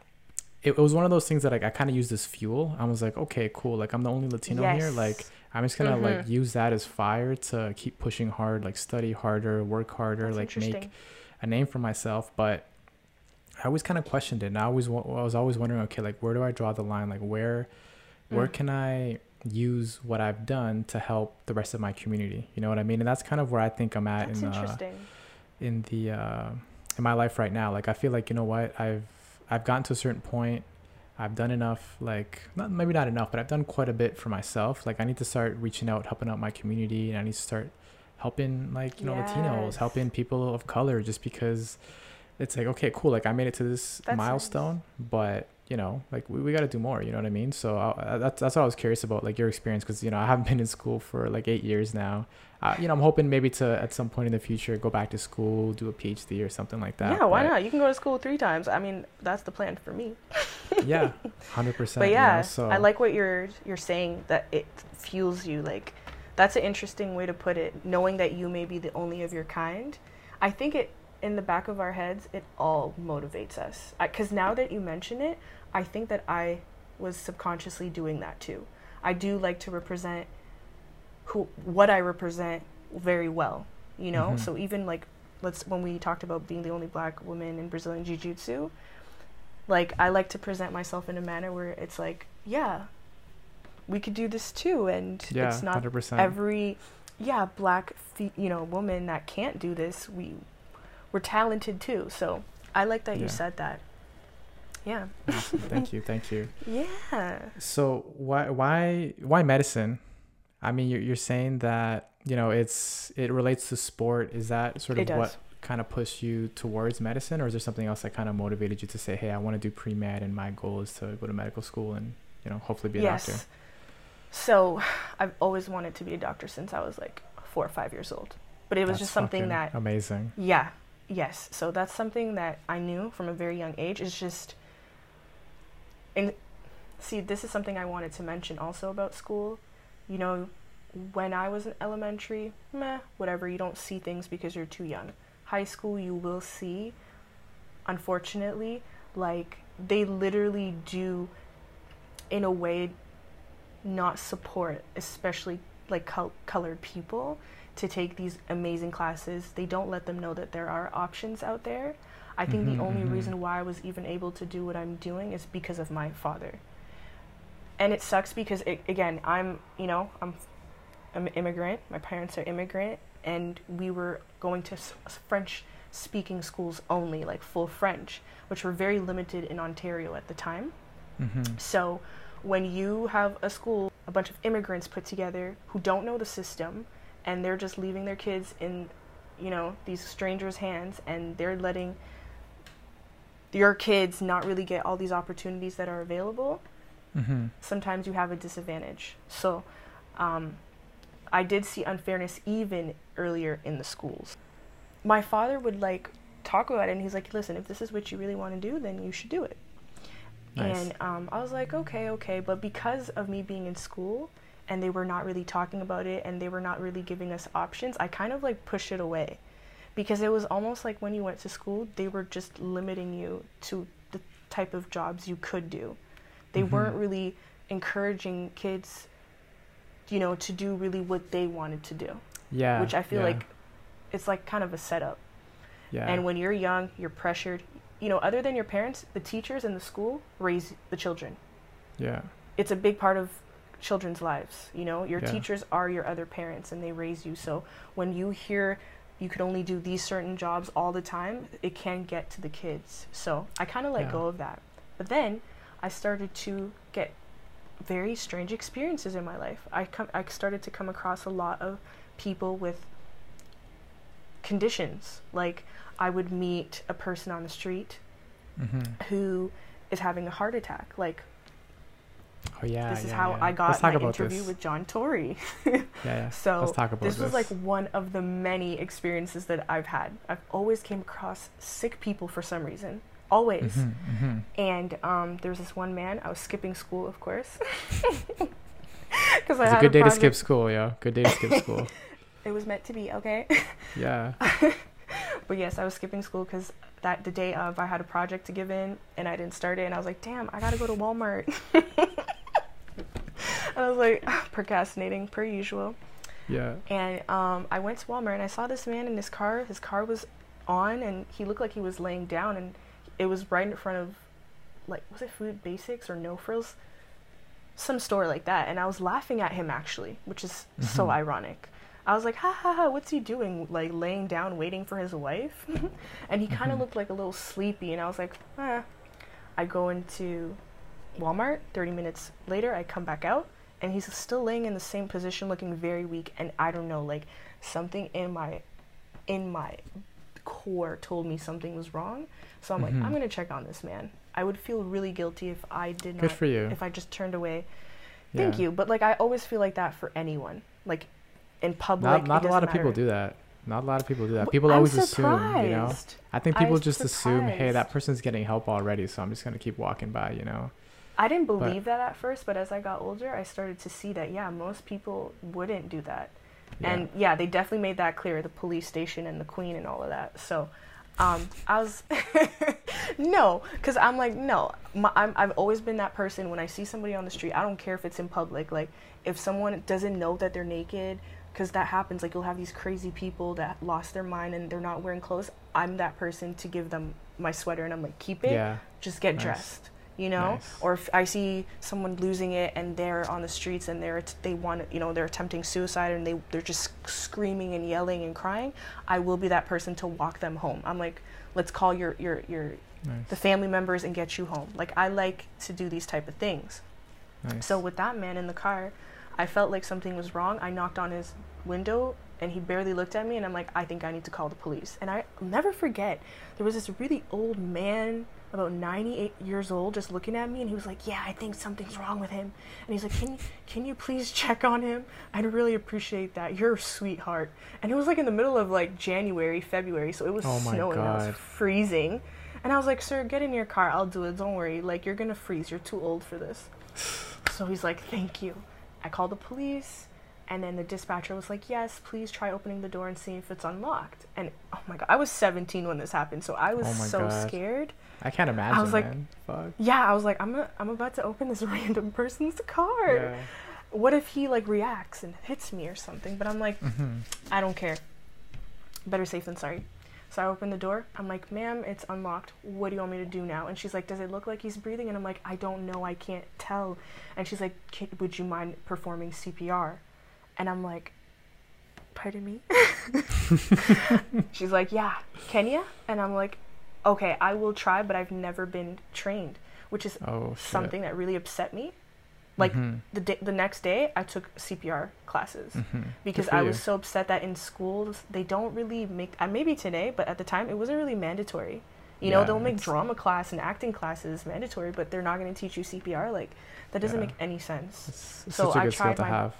it, it was one of those things that like i kind of used as fuel i was like okay cool like i'm the only latino here like i'm just gonna like Mhm. use that as fire to keep pushing hard like study harder work harder That's like make a name for myself but i always kind of questioned it and i always i was always wondering okay like where do i draw the line like where where Mm. can I use what I've done to help the rest of my community? You know what I mean? And that's kind of where I think I'm at That's in uh, in the uh, in my life right now. Like I feel like you know what I've I've gotten to a certain point. I've done enough, like not maybe not enough, but I've done quite a bit for myself. Like I need to start reaching out, helping out my community, and I need to start helping like you know Latinos, helping people of color, just because it's like okay, cool. Like I made it to this That's nice. milestone, but you know, like we, we got to do more. You know what I mean? So I, that's that's what I was curious about, like your experience, because you know I haven't been in school for like eight years now. Uh, you know, I'm hoping maybe to at some point in the future go back to school, do a PhD or something like that. yeah, why but- not? You can go to school three times. I mean, that's the plan for me. yeah, hundred percent. but yeah, you know, so I like what you're you're saying that it fuels you. Like that's an interesting way to put it. Knowing that you may be the only of your kind, I think it in the back of our heads it all motivates us. Because now that you mention it, I think that I was subconsciously doing that too. I do like to represent who what I represent very well. You know, Mhm. so even like let's when we talked about being the only black woman in Brazilian Jiu Jitsu, like I like to present myself in a manner where it's like, yeah, we could do this too, and yeah, it's not hundred percent. every, yeah, black, fe- you know, woman that can't do this. We, we're talented too. So I like that Yeah. you said that. Yeah. Thank you, thank you. Yeah. So why why why medicine? I mean, you're you're saying that you know it's it relates to sport. Is that sort of what kind of pushed you towards medicine, or is there something else that kind of motivated you to say, "Hey, I want to do pre med, and my goal is to go to medical school and you know hopefully be a yes. doctor." So I've always wanted to be a doctor since I was like four or five years old. But it was That's just something that amazing. Yeah, yes. So that's something that I knew from a very young age. It's just, and see, this is something I wanted to mention also about school. You know, when I was in elementary, meh, whatever. You don't see things because you're too young. High school, you will see. Unfortunately, like they literally do, in a way, not support, especially like col- colored people to take these amazing classes. They don't let them know that there are options out there. I think Mhm, the only mhm. reason why I was even able to do what I'm doing is because of my father. And it sucks because it, again, I'm, you know, I'm I'm an immigrant. My parents are immigrant and we were going to s- French speaking schools only, like full French, which were very limited in Ontario at the time. Mm-hmm. So when you have a school, a bunch of immigrants put together who don't know the system and they're just leaving their kids in, you know, these strangers' hands and they're letting your kids not really get all these opportunities that are available, Mm-hmm. sometimes you have a disadvantage. So, um, I did see unfairness even earlier in the schools. My father would like talk about it, and he's like, "Listen, if this is what you really want to do, then you should do it." Nice. And um, I was like, "Okay, okay," but because of me being in school and they were not really talking about it and they were not really giving us options, I kind of like pushed it away because it was almost like when you went to school, they were just limiting you to the type of jobs you could do. They Mhm. weren't really encouraging kids, you know, to do really what they wanted to do, yeah. which I feel yeah, like it's like kind of a setup. Yeah. And when you're young, you're pressured. You know, other than your parents, the teachers in the school raise the children. yeah. It's a big part of children's lives. You know, your Yeah. teachers are your other parents and they raise you. So when you hear you could only do these certain jobs all the time, it can get to the kids. So I kind of let Yeah. go of that. But then I started to get very strange experiences in my life. I come I started to come across a lot of people with conditions. Like I would meet a person on the street Mm-hmm. who is having a heart attack. Like Oh yeah. this is yeah, how yeah. I got my interview this. with John Tory. Yeah, yeah. So Let's talk about this this. was like one of the many experiences that I've had. I've always came across sick people for some reason. Always. Mhm, mhm. And um, there was this one man. I was skipping school, of course, because I It's had a good day to skip school, yo. Good day to skip school. It was meant to be, okay. Yeah. but yes, I was skipping school because that the day of I had a project to give in and I didn't start it, and I was like, damn, I gotta go to Walmart. I was like procrastinating per usual. Yeah. And um, I went to Walmart and I saw this man in his car. His car was on and he looked like he was laying down and it was right in front of like was it Food Basics or No Frills? Some store like that. And I was laughing at him actually, which is so Mhm. ironic. I was like, ha ha ha, what's he doing? Like laying down waiting for his wife? and he kind of Mhm. looked like a little sleepy and I was like, eh. I go into Walmart, 30 minutes later, I come back out and he's still laying in the same position looking very weak and I don't know, like something in my in my core told me something was wrong. So I'm like, Mhm. I'm going to check on this man. I would feel really guilty if I did not Good for you. if I just turned away. Thank Yeah. you, but like I always feel like that for anyone. Like in public, Not not a lot of people do that. Not a lot of people do that. People I'm always assume, you know. I think I'm people just assume, hey, that person's getting help already, so I'm just gonna keep walking by, you know. I didn't believe that at first, but as I got older, I started to see that yeah, most people wouldn't do that. Yeah. And yeah, they definitely made that clear, the police station and the queen and all of that. So, um, I was no, because I'm like no, my, I'm, I've always been that person. When I see somebody on the street, I don't care if it's in public. Like if someone doesn't know that they're naked, because that happens. Like you'll have these crazy people that lost their mind and they're not wearing clothes. I'm that person to give them my sweater and I'm like keep it yeah. just get Nice. dressed you know Nice. or if i see someone losing it and they're on the streets and they're they want you know they're attempting suicide and they they're just screaming and yelling and crying i will be that person to walk them home i'm like let's call your your your Nice. the family members and get you home like i like to do these type of things nice. so with that man in the car, I felt like something was wrong. I knocked on his window and he barely looked at me and I'm like, I think I need to call the police. And I- I'll never forget, there was this really old man, about 98 years old, just looking at me and he was like, Yeah, I think something's wrong with him. And he's like, Can you can you please check on him? I'd really appreciate that. You're a sweetheart. And it was like in the middle of like January, February, so it was Oh snowing. and I was freezing. And I was like, Sir, get in your car, I'll do it. Don't worry. Like you're gonna freeze. You're too old for this. So he's like, Thank you. I called the police, and then the dispatcher was like, Yes, please try opening the door and see if it's unlocked. And oh my god, I was 17 when this happened, so I was Oh so God. scared. I can't imagine, was like-. Yeah, I was like, I'm, a, I'm about to open this random person's car. Yeah. What if he like reacts and hits me or something? But I'm like, hmm I don't care. Better safe than sorry. So I open the door. I'm like, ma'am, it's unlocked. What do you want me to do now? And she's like, does it look like he's breathing? And I'm like, I don't know. I can't tell. And she's like, "K- would you mind performing CPR? And I'm like, pardon me? she's like, yeah, can you? And I'm like, okay, I will try, but I've never been trained, which is Oh something that really upset me. Like Mhm. the day, the next day, I took CPR classes Mhm. because I was so upset that in schools they don't really make. Uh, maybe today, but at the time it wasn't really mandatory. You know, they'll make drama class and acting classes mandatory, but they're not going to teach you CPR. Like, that doesn't Yeah. make any sense. It's, it's So I tried to my- have.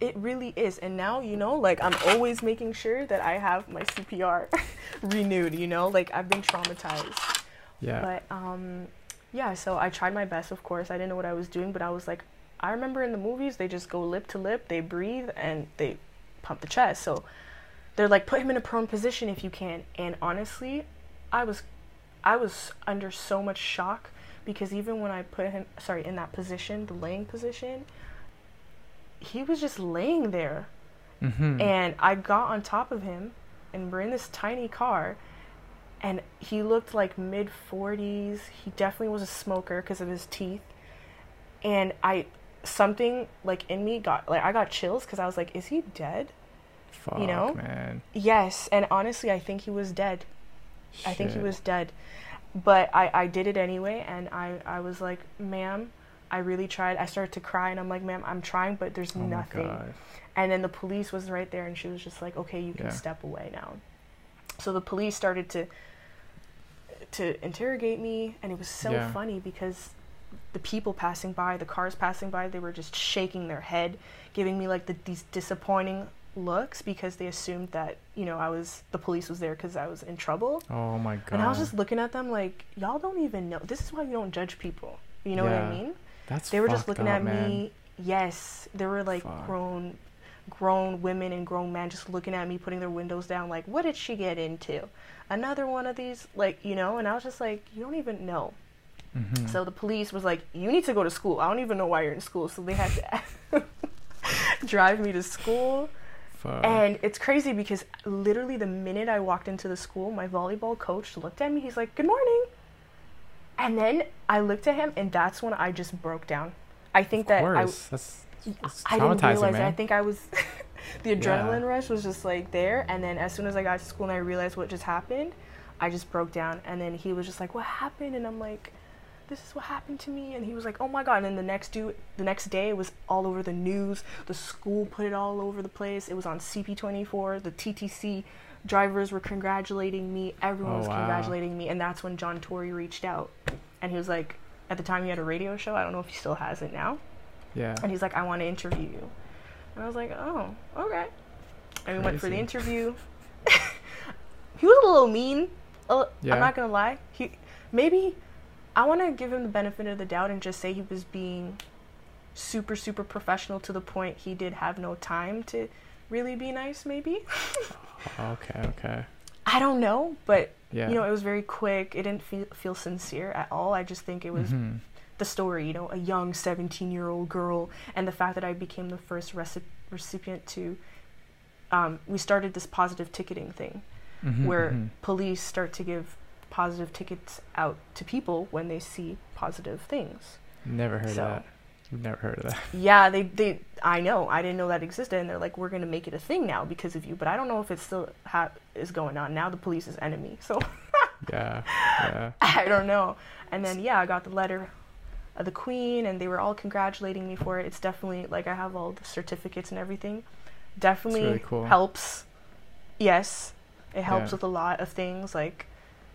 It really is. And now, you know, like, I'm always making sure that I have my CPR renewed, you know? Like, I've been traumatized. Yeah. But um, yeah, so I tried my best, of course. I didn't know what I was doing, but I was like, I remember in the movies, they just go lip to lip, they breathe, and they pump the chest. So they're like, put him in a prone position if you can. And honestly, I was, I was under so much shock because even when I put him, sorry, in that position, the laying position, he was just laying there mm-hmm. and I got on top of him, and we're in this tiny car, and he looked like mid 40s. He definitely was a smoker because of his teeth. And I, something like in me got, like, I got chills because I was like, is he dead? Fuck, you know? man. Yes. And honestly, I think he was dead. I think he was dead. But I, I did it anyway, and I, I was like, ma'am, I really tried. I started to cry, and I'm like, ma'am, I'm trying, but there's Oh nothing. And then the police was right there, and she was just like, "Okay, you can Yeah. step away now." So the police started to to interrogate me, and it was so Yeah. funny because the people passing by, the cars passing by, they were just shaking their head, giving me like the, these disappointing looks because they assumed that you know I was the police was there because I was in trouble. Oh my god. And I was just looking at them like, y'all don't even know. This is why you don't judge people. You know what I mean? That's they were just looking up, at man. me yes they were like Fuck. grown grown women and grown men just looking at me putting their windows down like what did she get into another one of these like you know and i was just like you don't even know Mhm. so the police was like you need to go to school i don't even know why you're in school so they had to drive me to school Fuck. and it's crazy because literally the minute I walked into the school, my volleyball coach looked at me. He's like, "Good morning," and then I looked at him, and that's when I just broke down. I think of that I, course. that's, that's I didn't realize. man. I think I was the adrenaline Yeah. rush was just like there, and then as soon as I got to school and I realized what just happened, I just broke down. And then he was just like, "What happened?" And I'm like, "This is what happened to me." And he was like, "Oh my god!" And then the next do the next day it was all over the news. The school put it all over the place. It was on CP24. The TTC drivers were congratulating me. Everyone Oh, was wow. congratulating me, and that's when John Tory reached out, and he was like. At the time, he had a radio show. I don't know if he still has it now. yeah. And he's like, I want to interview you. And I was like, oh, okay. And we went for the interview. he was a little mean. Uh, Yeah. I'm not going to lie. He Maybe I want to give him the benefit of the doubt and just say he was being super, super professional to the point he did have no time to really be nice, maybe. Okay. Okay. I don't know, but Yeah. you know, it was very quick. It didn't feel, feel sincere at all. I just think it was Mhm. the story, you know, a young 17 year old girl, and the fact that I became the first recip- recipient to. Um, we started this positive ticketing thing Mhm, where mhm. police start to give positive tickets out to people when they see positive things. Never heard so- of that. Never heard of that. Yeah, they, they, I know, I didn't know that existed, and they're like, we're gonna make it a thing now because of you, but I don't know if it still ha- is going on. Now the police is enemy, so Yeah. Yeah. I don't know. And then yeah, I got the letter of the queen, and they were all congratulating me for it. It's definitely like I have all the certificates and everything. Definitely really cool. helps. Yes, it helps Yeah. with a lot of things. Like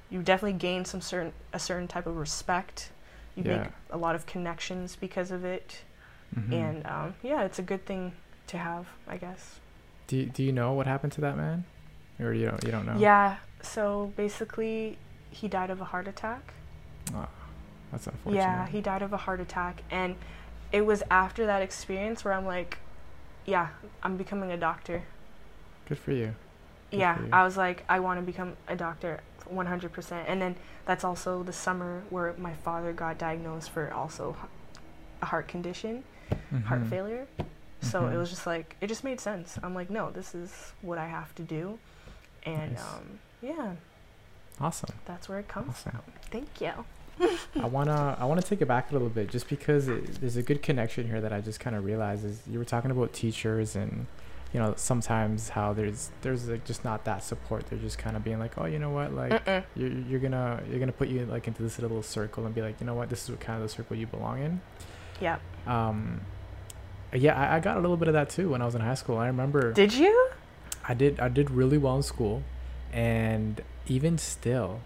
you definitely gain some certain a certain type of respect. You Yeah. make a lot of connections because of it, Mhm. and um, yeah, it's a good thing to have, I guess. do you, do you know what happened to that man, or you don't you don't know? Yeah. So basically, he died of a heart attack. Oh, that's unfortunate. Yeah, he died of a heart attack. And it was after that experience where I'm like, yeah, I'm becoming a doctor. Good for you. Good yeah, for you. I was like, I want to become a doctor 100%. And then that's also the summer where my father got diagnosed for also a heart condition, heart Mhm. failure. So it Mhm. was just like, it just made sense. I'm like, no, this is what I have to do. And Nice. um, yeah, Awesome. that's where it comes Awesome. from. Thank you. I wanna I wanna take it back a little bit, just because it, there's a good connection here that I just kind of realized is you were talking about teachers and you know sometimes how there's there's like just not that support. They're just kind of being like, oh, you know what, like you're you're gonna you're gonna put you like into this little circle and be like, you know what, this is what kind of the circle you belong in. Yeah. Um, yeah, I, I got a little bit of that too when I was in high school. I remember Did you? I did I did really well in school, and even still,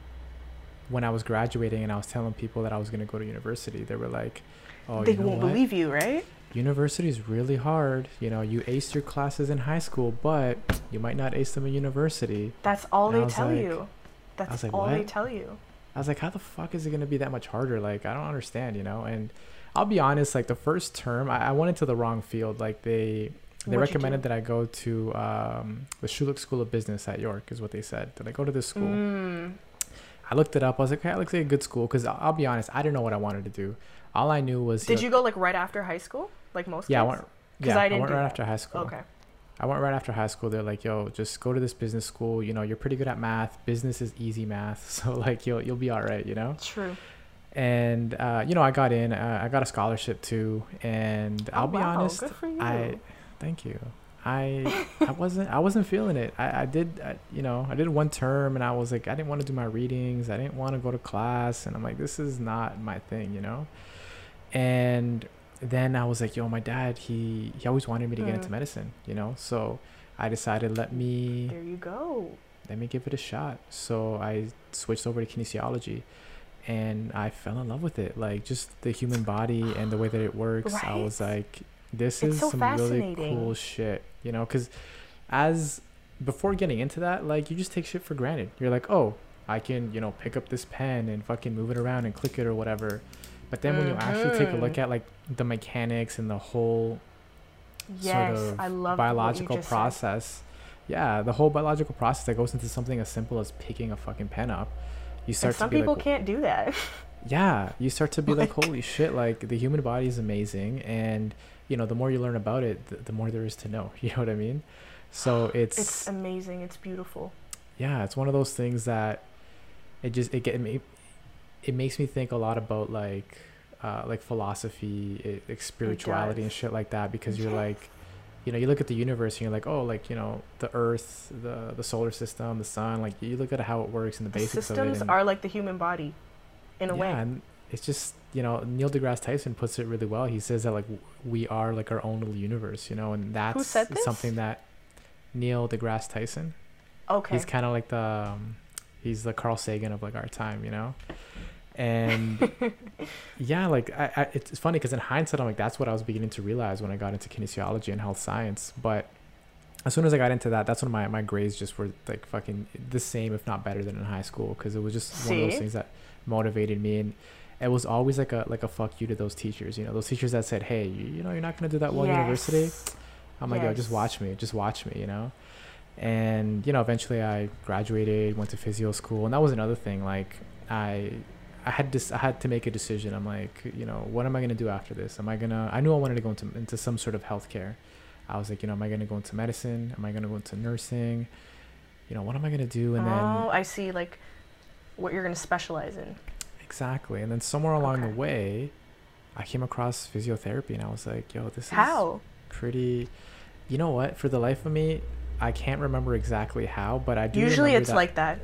when I was graduating and I was telling people that I was going to go to university, they were like, "Oh, they you know won't what? believe you, right? University is really hard. You know, you ace your classes in high school, but you might not ace them in university." That's all And they tell like- you. That's like, all they tell you. I was like, "How the fuck is it going to be that much harder? Like, I don't understand." You know, and I'll be honest, like the first term, I, I went into the wrong field. Like they they What'd recommended that I go to um, the Schulich School of Business at York, is what they said. Did I go to this school? Mm, I looked it up. I was like, okay, it looks like a good school. Because I'll, I'll be honest, I didn't know what I wanted to do. All I knew was Did you go like right after high school, like most Yeah, I kids? went. 'Cause Yeah, I I, went right that. after high school. Okay. I went right after high school. They're like, yo, just go to this business school. You know, you're pretty good at math. Business is easy math, so like you'll you'll be all right. You know. True. And uh, you know, I got in. Uh, I got a scholarship too. And I'll oh, be wow, honest, Good for you. I thank you. I I wasn't I wasn't feeling it. I I did I, you know I did one term and I was like I didn't want to do my readings. I didn't want to go to class and I'm like this is not my thing, you know. And then I was like, yo, my dad he he always wanted me to get into Mm. medicine, you know. So I decided let me there you go. let me give it a shot. So I switched over to kinesiology and I fell in love with it. Like just the human body and the way that it works. I was like, this It's is so some really cool shit, you know? Because as before getting into that, like you just take shit for granted. You're like, oh, I can, you know, pick up this pen and fucking move it around and click it or whatever. But then when you actually take a look Mhm. at like the mechanics and the whole Yes, sort of I love biological just said. process. Yeah, the whole biological process that goes into something as simple as picking a fucking pen up. You And start some to be people like, can't do that. yeah, you start to be like, Like- holy shit, like the human body is amazing, and you know, the more you learn about it, the, the more there is to know. You know what I mean? So it's, It's amazing. It's beautiful. yeah, it's one of those things that it just it get it, it makes me think a lot about like uh, like philosophy, it, like spirituality and shit like that because you're like you know you look at the universe and you're like oh like you know the earth the the solar system the sun like you look at how it works and the The basics of systems and, are like the human body, in a yeah way. and it's just you know neil degrasse tyson puts it really well. He says that like we are like our own little universe you know and that's something that neil degrasse tyson Okay. he's kind of like the um, he's the carl sagan of like our time you know and yeah like I, I it's funny because in hindsight i'm like that's what i was beginning to realize when i got into kinesiology and health science but as soon as i got into that that's when my, my grades just were like fucking the same if not better than in high school because it was just one of those things that motivated me and it was always like a like a fuck you to those teachers you know those teachers that said hey you, you know you're not going to do that well in university Yes. I'm like, yo, just watch me, just watch me, you know. And you know, eventually I graduated, went to physio school, and that was another thing. Like, I, I had this, I had to make a decision. I'm like, you know, what am I gonna do after this? Am I gonna? I knew I wanted to go into into some sort of healthcare. I was like, you know, am I gonna go into medicine? Am I gonna go into nursing? You know, what am I gonna do? And oh, then I see. Like, what you're gonna specialize in. exactly, and then somewhere along Okay. the way, I came across physiotherapy, and I was like, yo, this is How? pretty you know what for the life of me i can't remember exactly how but i do Usually, it's that like that.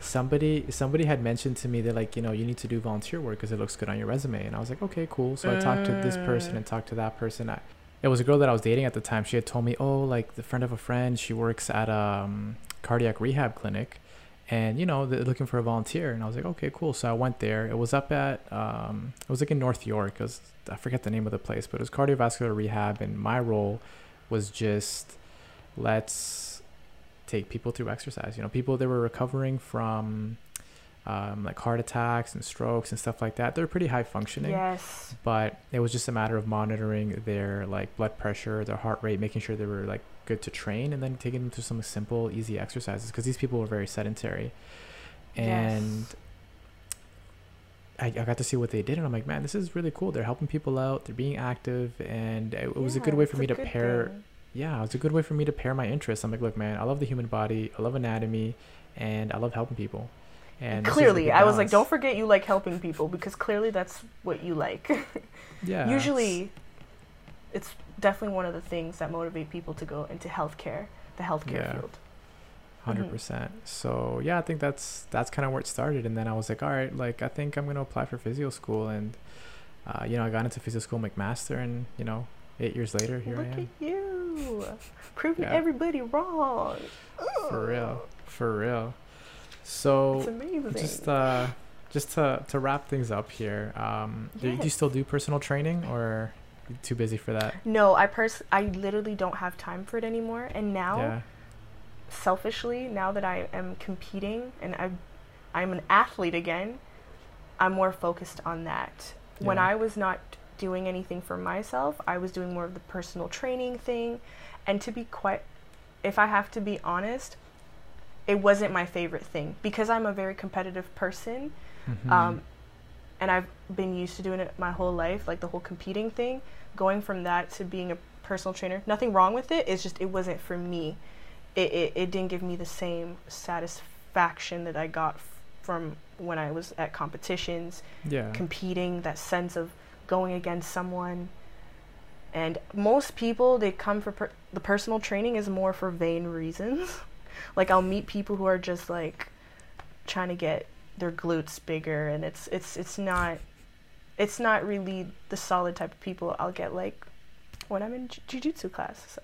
Somebody somebody had mentioned to me that like you know you need to do volunteer work because it looks good on your resume. And i was like okay cool. So i talked to this person and talked to that person. I, it was a girl that i was dating at the time. She had told me oh like the friend of a friend she works at a um, cardiac rehab clinic and you know they're looking for a volunteer. And i was like okay cool. So i went there. It was up at um, it was like in north york it was, i forget the name of the place but it was cardiovascular rehab. And my role was just let's take people through exercise you know people that were recovering from um, like heart attacks and strokes and stuff like that they're pretty high functioning Yes. but it was just a matter of monitoring their like blood pressure their heart rate making sure they were like good to train and then taking them through some simple easy exercises because these people were very sedentary and Yes. I, I got to see what they did and i'm like man this is really cool they're helping people out they're being active and it, it was a good way for me to pair thing. Yeah it was a good way for me to pair my interests i'm like look man i love the human body i love anatomy and i love helping people and this is a clearly, I was like, don't forget you like helping people because clearly that's what you like. yeah Usually, it's definitely one of the things that motivate people to go into healthcare, the healthcare Yeah. field. Hundred Mhm. percent. So yeah, I think that's that's kind of where it started, and then I was like, all right, like I think I'm gonna apply for physio school, and uh, you know, I got into physio school McMaster, and you know, eight years later, here Look I at you, proving Yeah. everybody wrong. For real, for real. So just uh, just to to wrap things up here, um, do, do you still do personal training or you too busy for that? No, I pers I literally don't have time for it anymore. And now, Yeah. selfishly, now that I am competing and I I'm an athlete again, I'm more focused on that. When I was not doing anything for myself, I was doing more of the personal training thing. And to be quite if I have to be honest, it wasn't my favorite thing because I'm a very competitive person. Mhm. um, and I've been used to doing it my whole life, like the whole competing thing. Going from that to being a personal trainer, nothing wrong with it. It's just it wasn't for me. It it, it didn't give me the same satisfaction that I got f- from when I was at competitions, yeah. competing. That sense of going against someone. And most people they come for per- the personal training is more for vain reasons. like I'll meet people who are just like trying to get their glutes bigger and it's it's it's not it's not really the solid type of people I'll get like when I'm in ju- jiu-jitsu class. So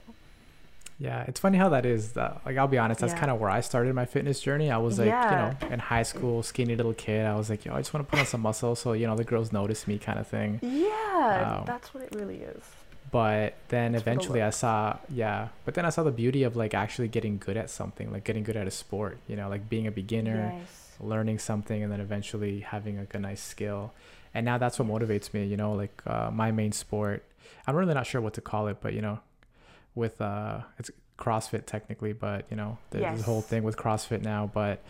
Yeah, it's funny how that is. That, like, I'll be honest, that's Yeah. kind of where I started my fitness journey. I was like, Yeah. you know, in high school, skinny little kid. I was like, yo, I just want to put on some muscle, so you know, the girls notice me, kind of thing. yeah, Wow. that's what it really is. But then It's eventually, I saw, yeah. But then I saw the beauty of like actually getting good at something, like getting good at a sport. You know, like being a beginner, Yes. learning something, and then eventually having like a nice skill. And now that's what motivates me. You know, like uh, my main sport. I'm really not sure what to call it, but you know, with uh, it's CrossFit technically, but you know, there's this whole thing with CrossFit now. But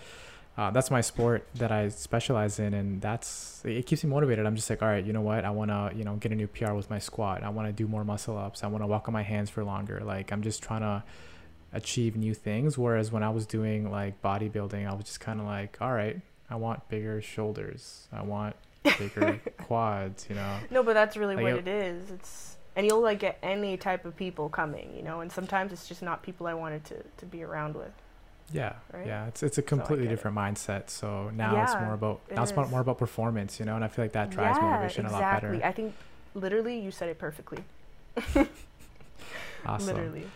uh, that's my sport that I specialize in, and that's it keeps me motivated. I'm just like, all right, you know what? I want to, you know, get a new PR with my squat. I want to do more muscle ups. I want to walk on my hands for longer. Like I'm just trying to achieve new things. Whereas when I was doing like bodybuilding, I was just kind of like, all right, I want bigger shoulders. I want bigger quads. You know. No, but that's really Like, what it- it is. It's and you'll like get any type of people coming, you know, and sometimes it's just not people I wanted to, to be around with. Yeah, Right? yeah, it's it's a completely it. different mindset. So now it's more about it now it's more more about performance, you know, and I feel like that drives yeah, motivation exactly. a lot better. I think literally you said it perfectly. Awesome. Literally.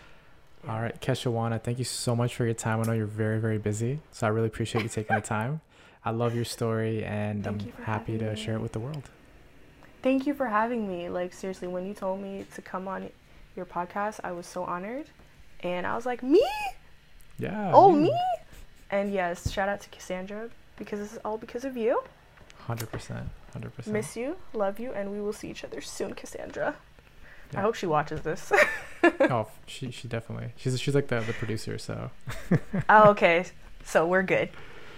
Yeah. All right, Kei-shawonna, thank you so much for your time. I know you're very very busy, so I really appreciate you taking the time. I love your story, and Thank I'm happy to me. share it with the world. Thank you for having me. Like seriously, when you told me to come on your podcast, I was so honored. And I was like, "Me? Yeah. oh, you. me?" And yes, shout out to Cassandra because this is all because of you. Hundred percent. Hundred percent. Miss you, love you, and we will see each other soon, Cassandra. Yeah. I hope she watches this. Oh, she she definitely. She's she's like the the producer, so. oh, okay. So we're good.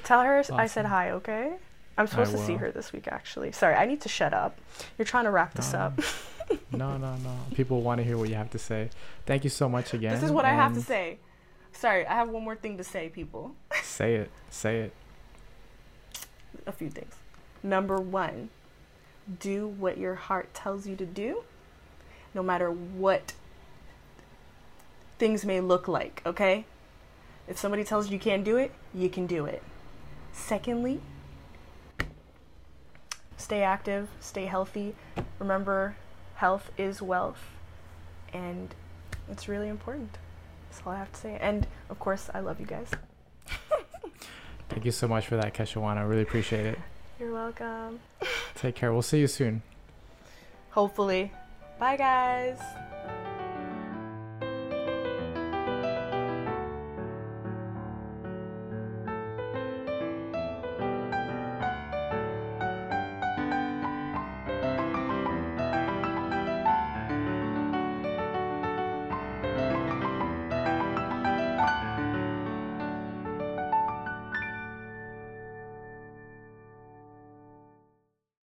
Tell her I said hi, okay? I'm supposed to see her this week, actually. Sorry, I need to shut up. You're trying to wrap this No. up. no, no, no. People want to hear what you have to say. Thank you so much again. This is what I have to say. Sorry, I have one more thing to say, people. Say it. Say it. A few things. Number one, do what your heart tells you to do, no matter what things may look like, okay? If somebody tells you you can't do it, you can do it. Secondly, stay active, stay healthy. Remember, health is wealth, and it's really important. That's all I have to say. And of course, I love you guys. Thank you so much for that, Kei-shawonna. I really appreciate it. You're welcome. Take care. We'll see you soon. Hopefully. Bye, guys.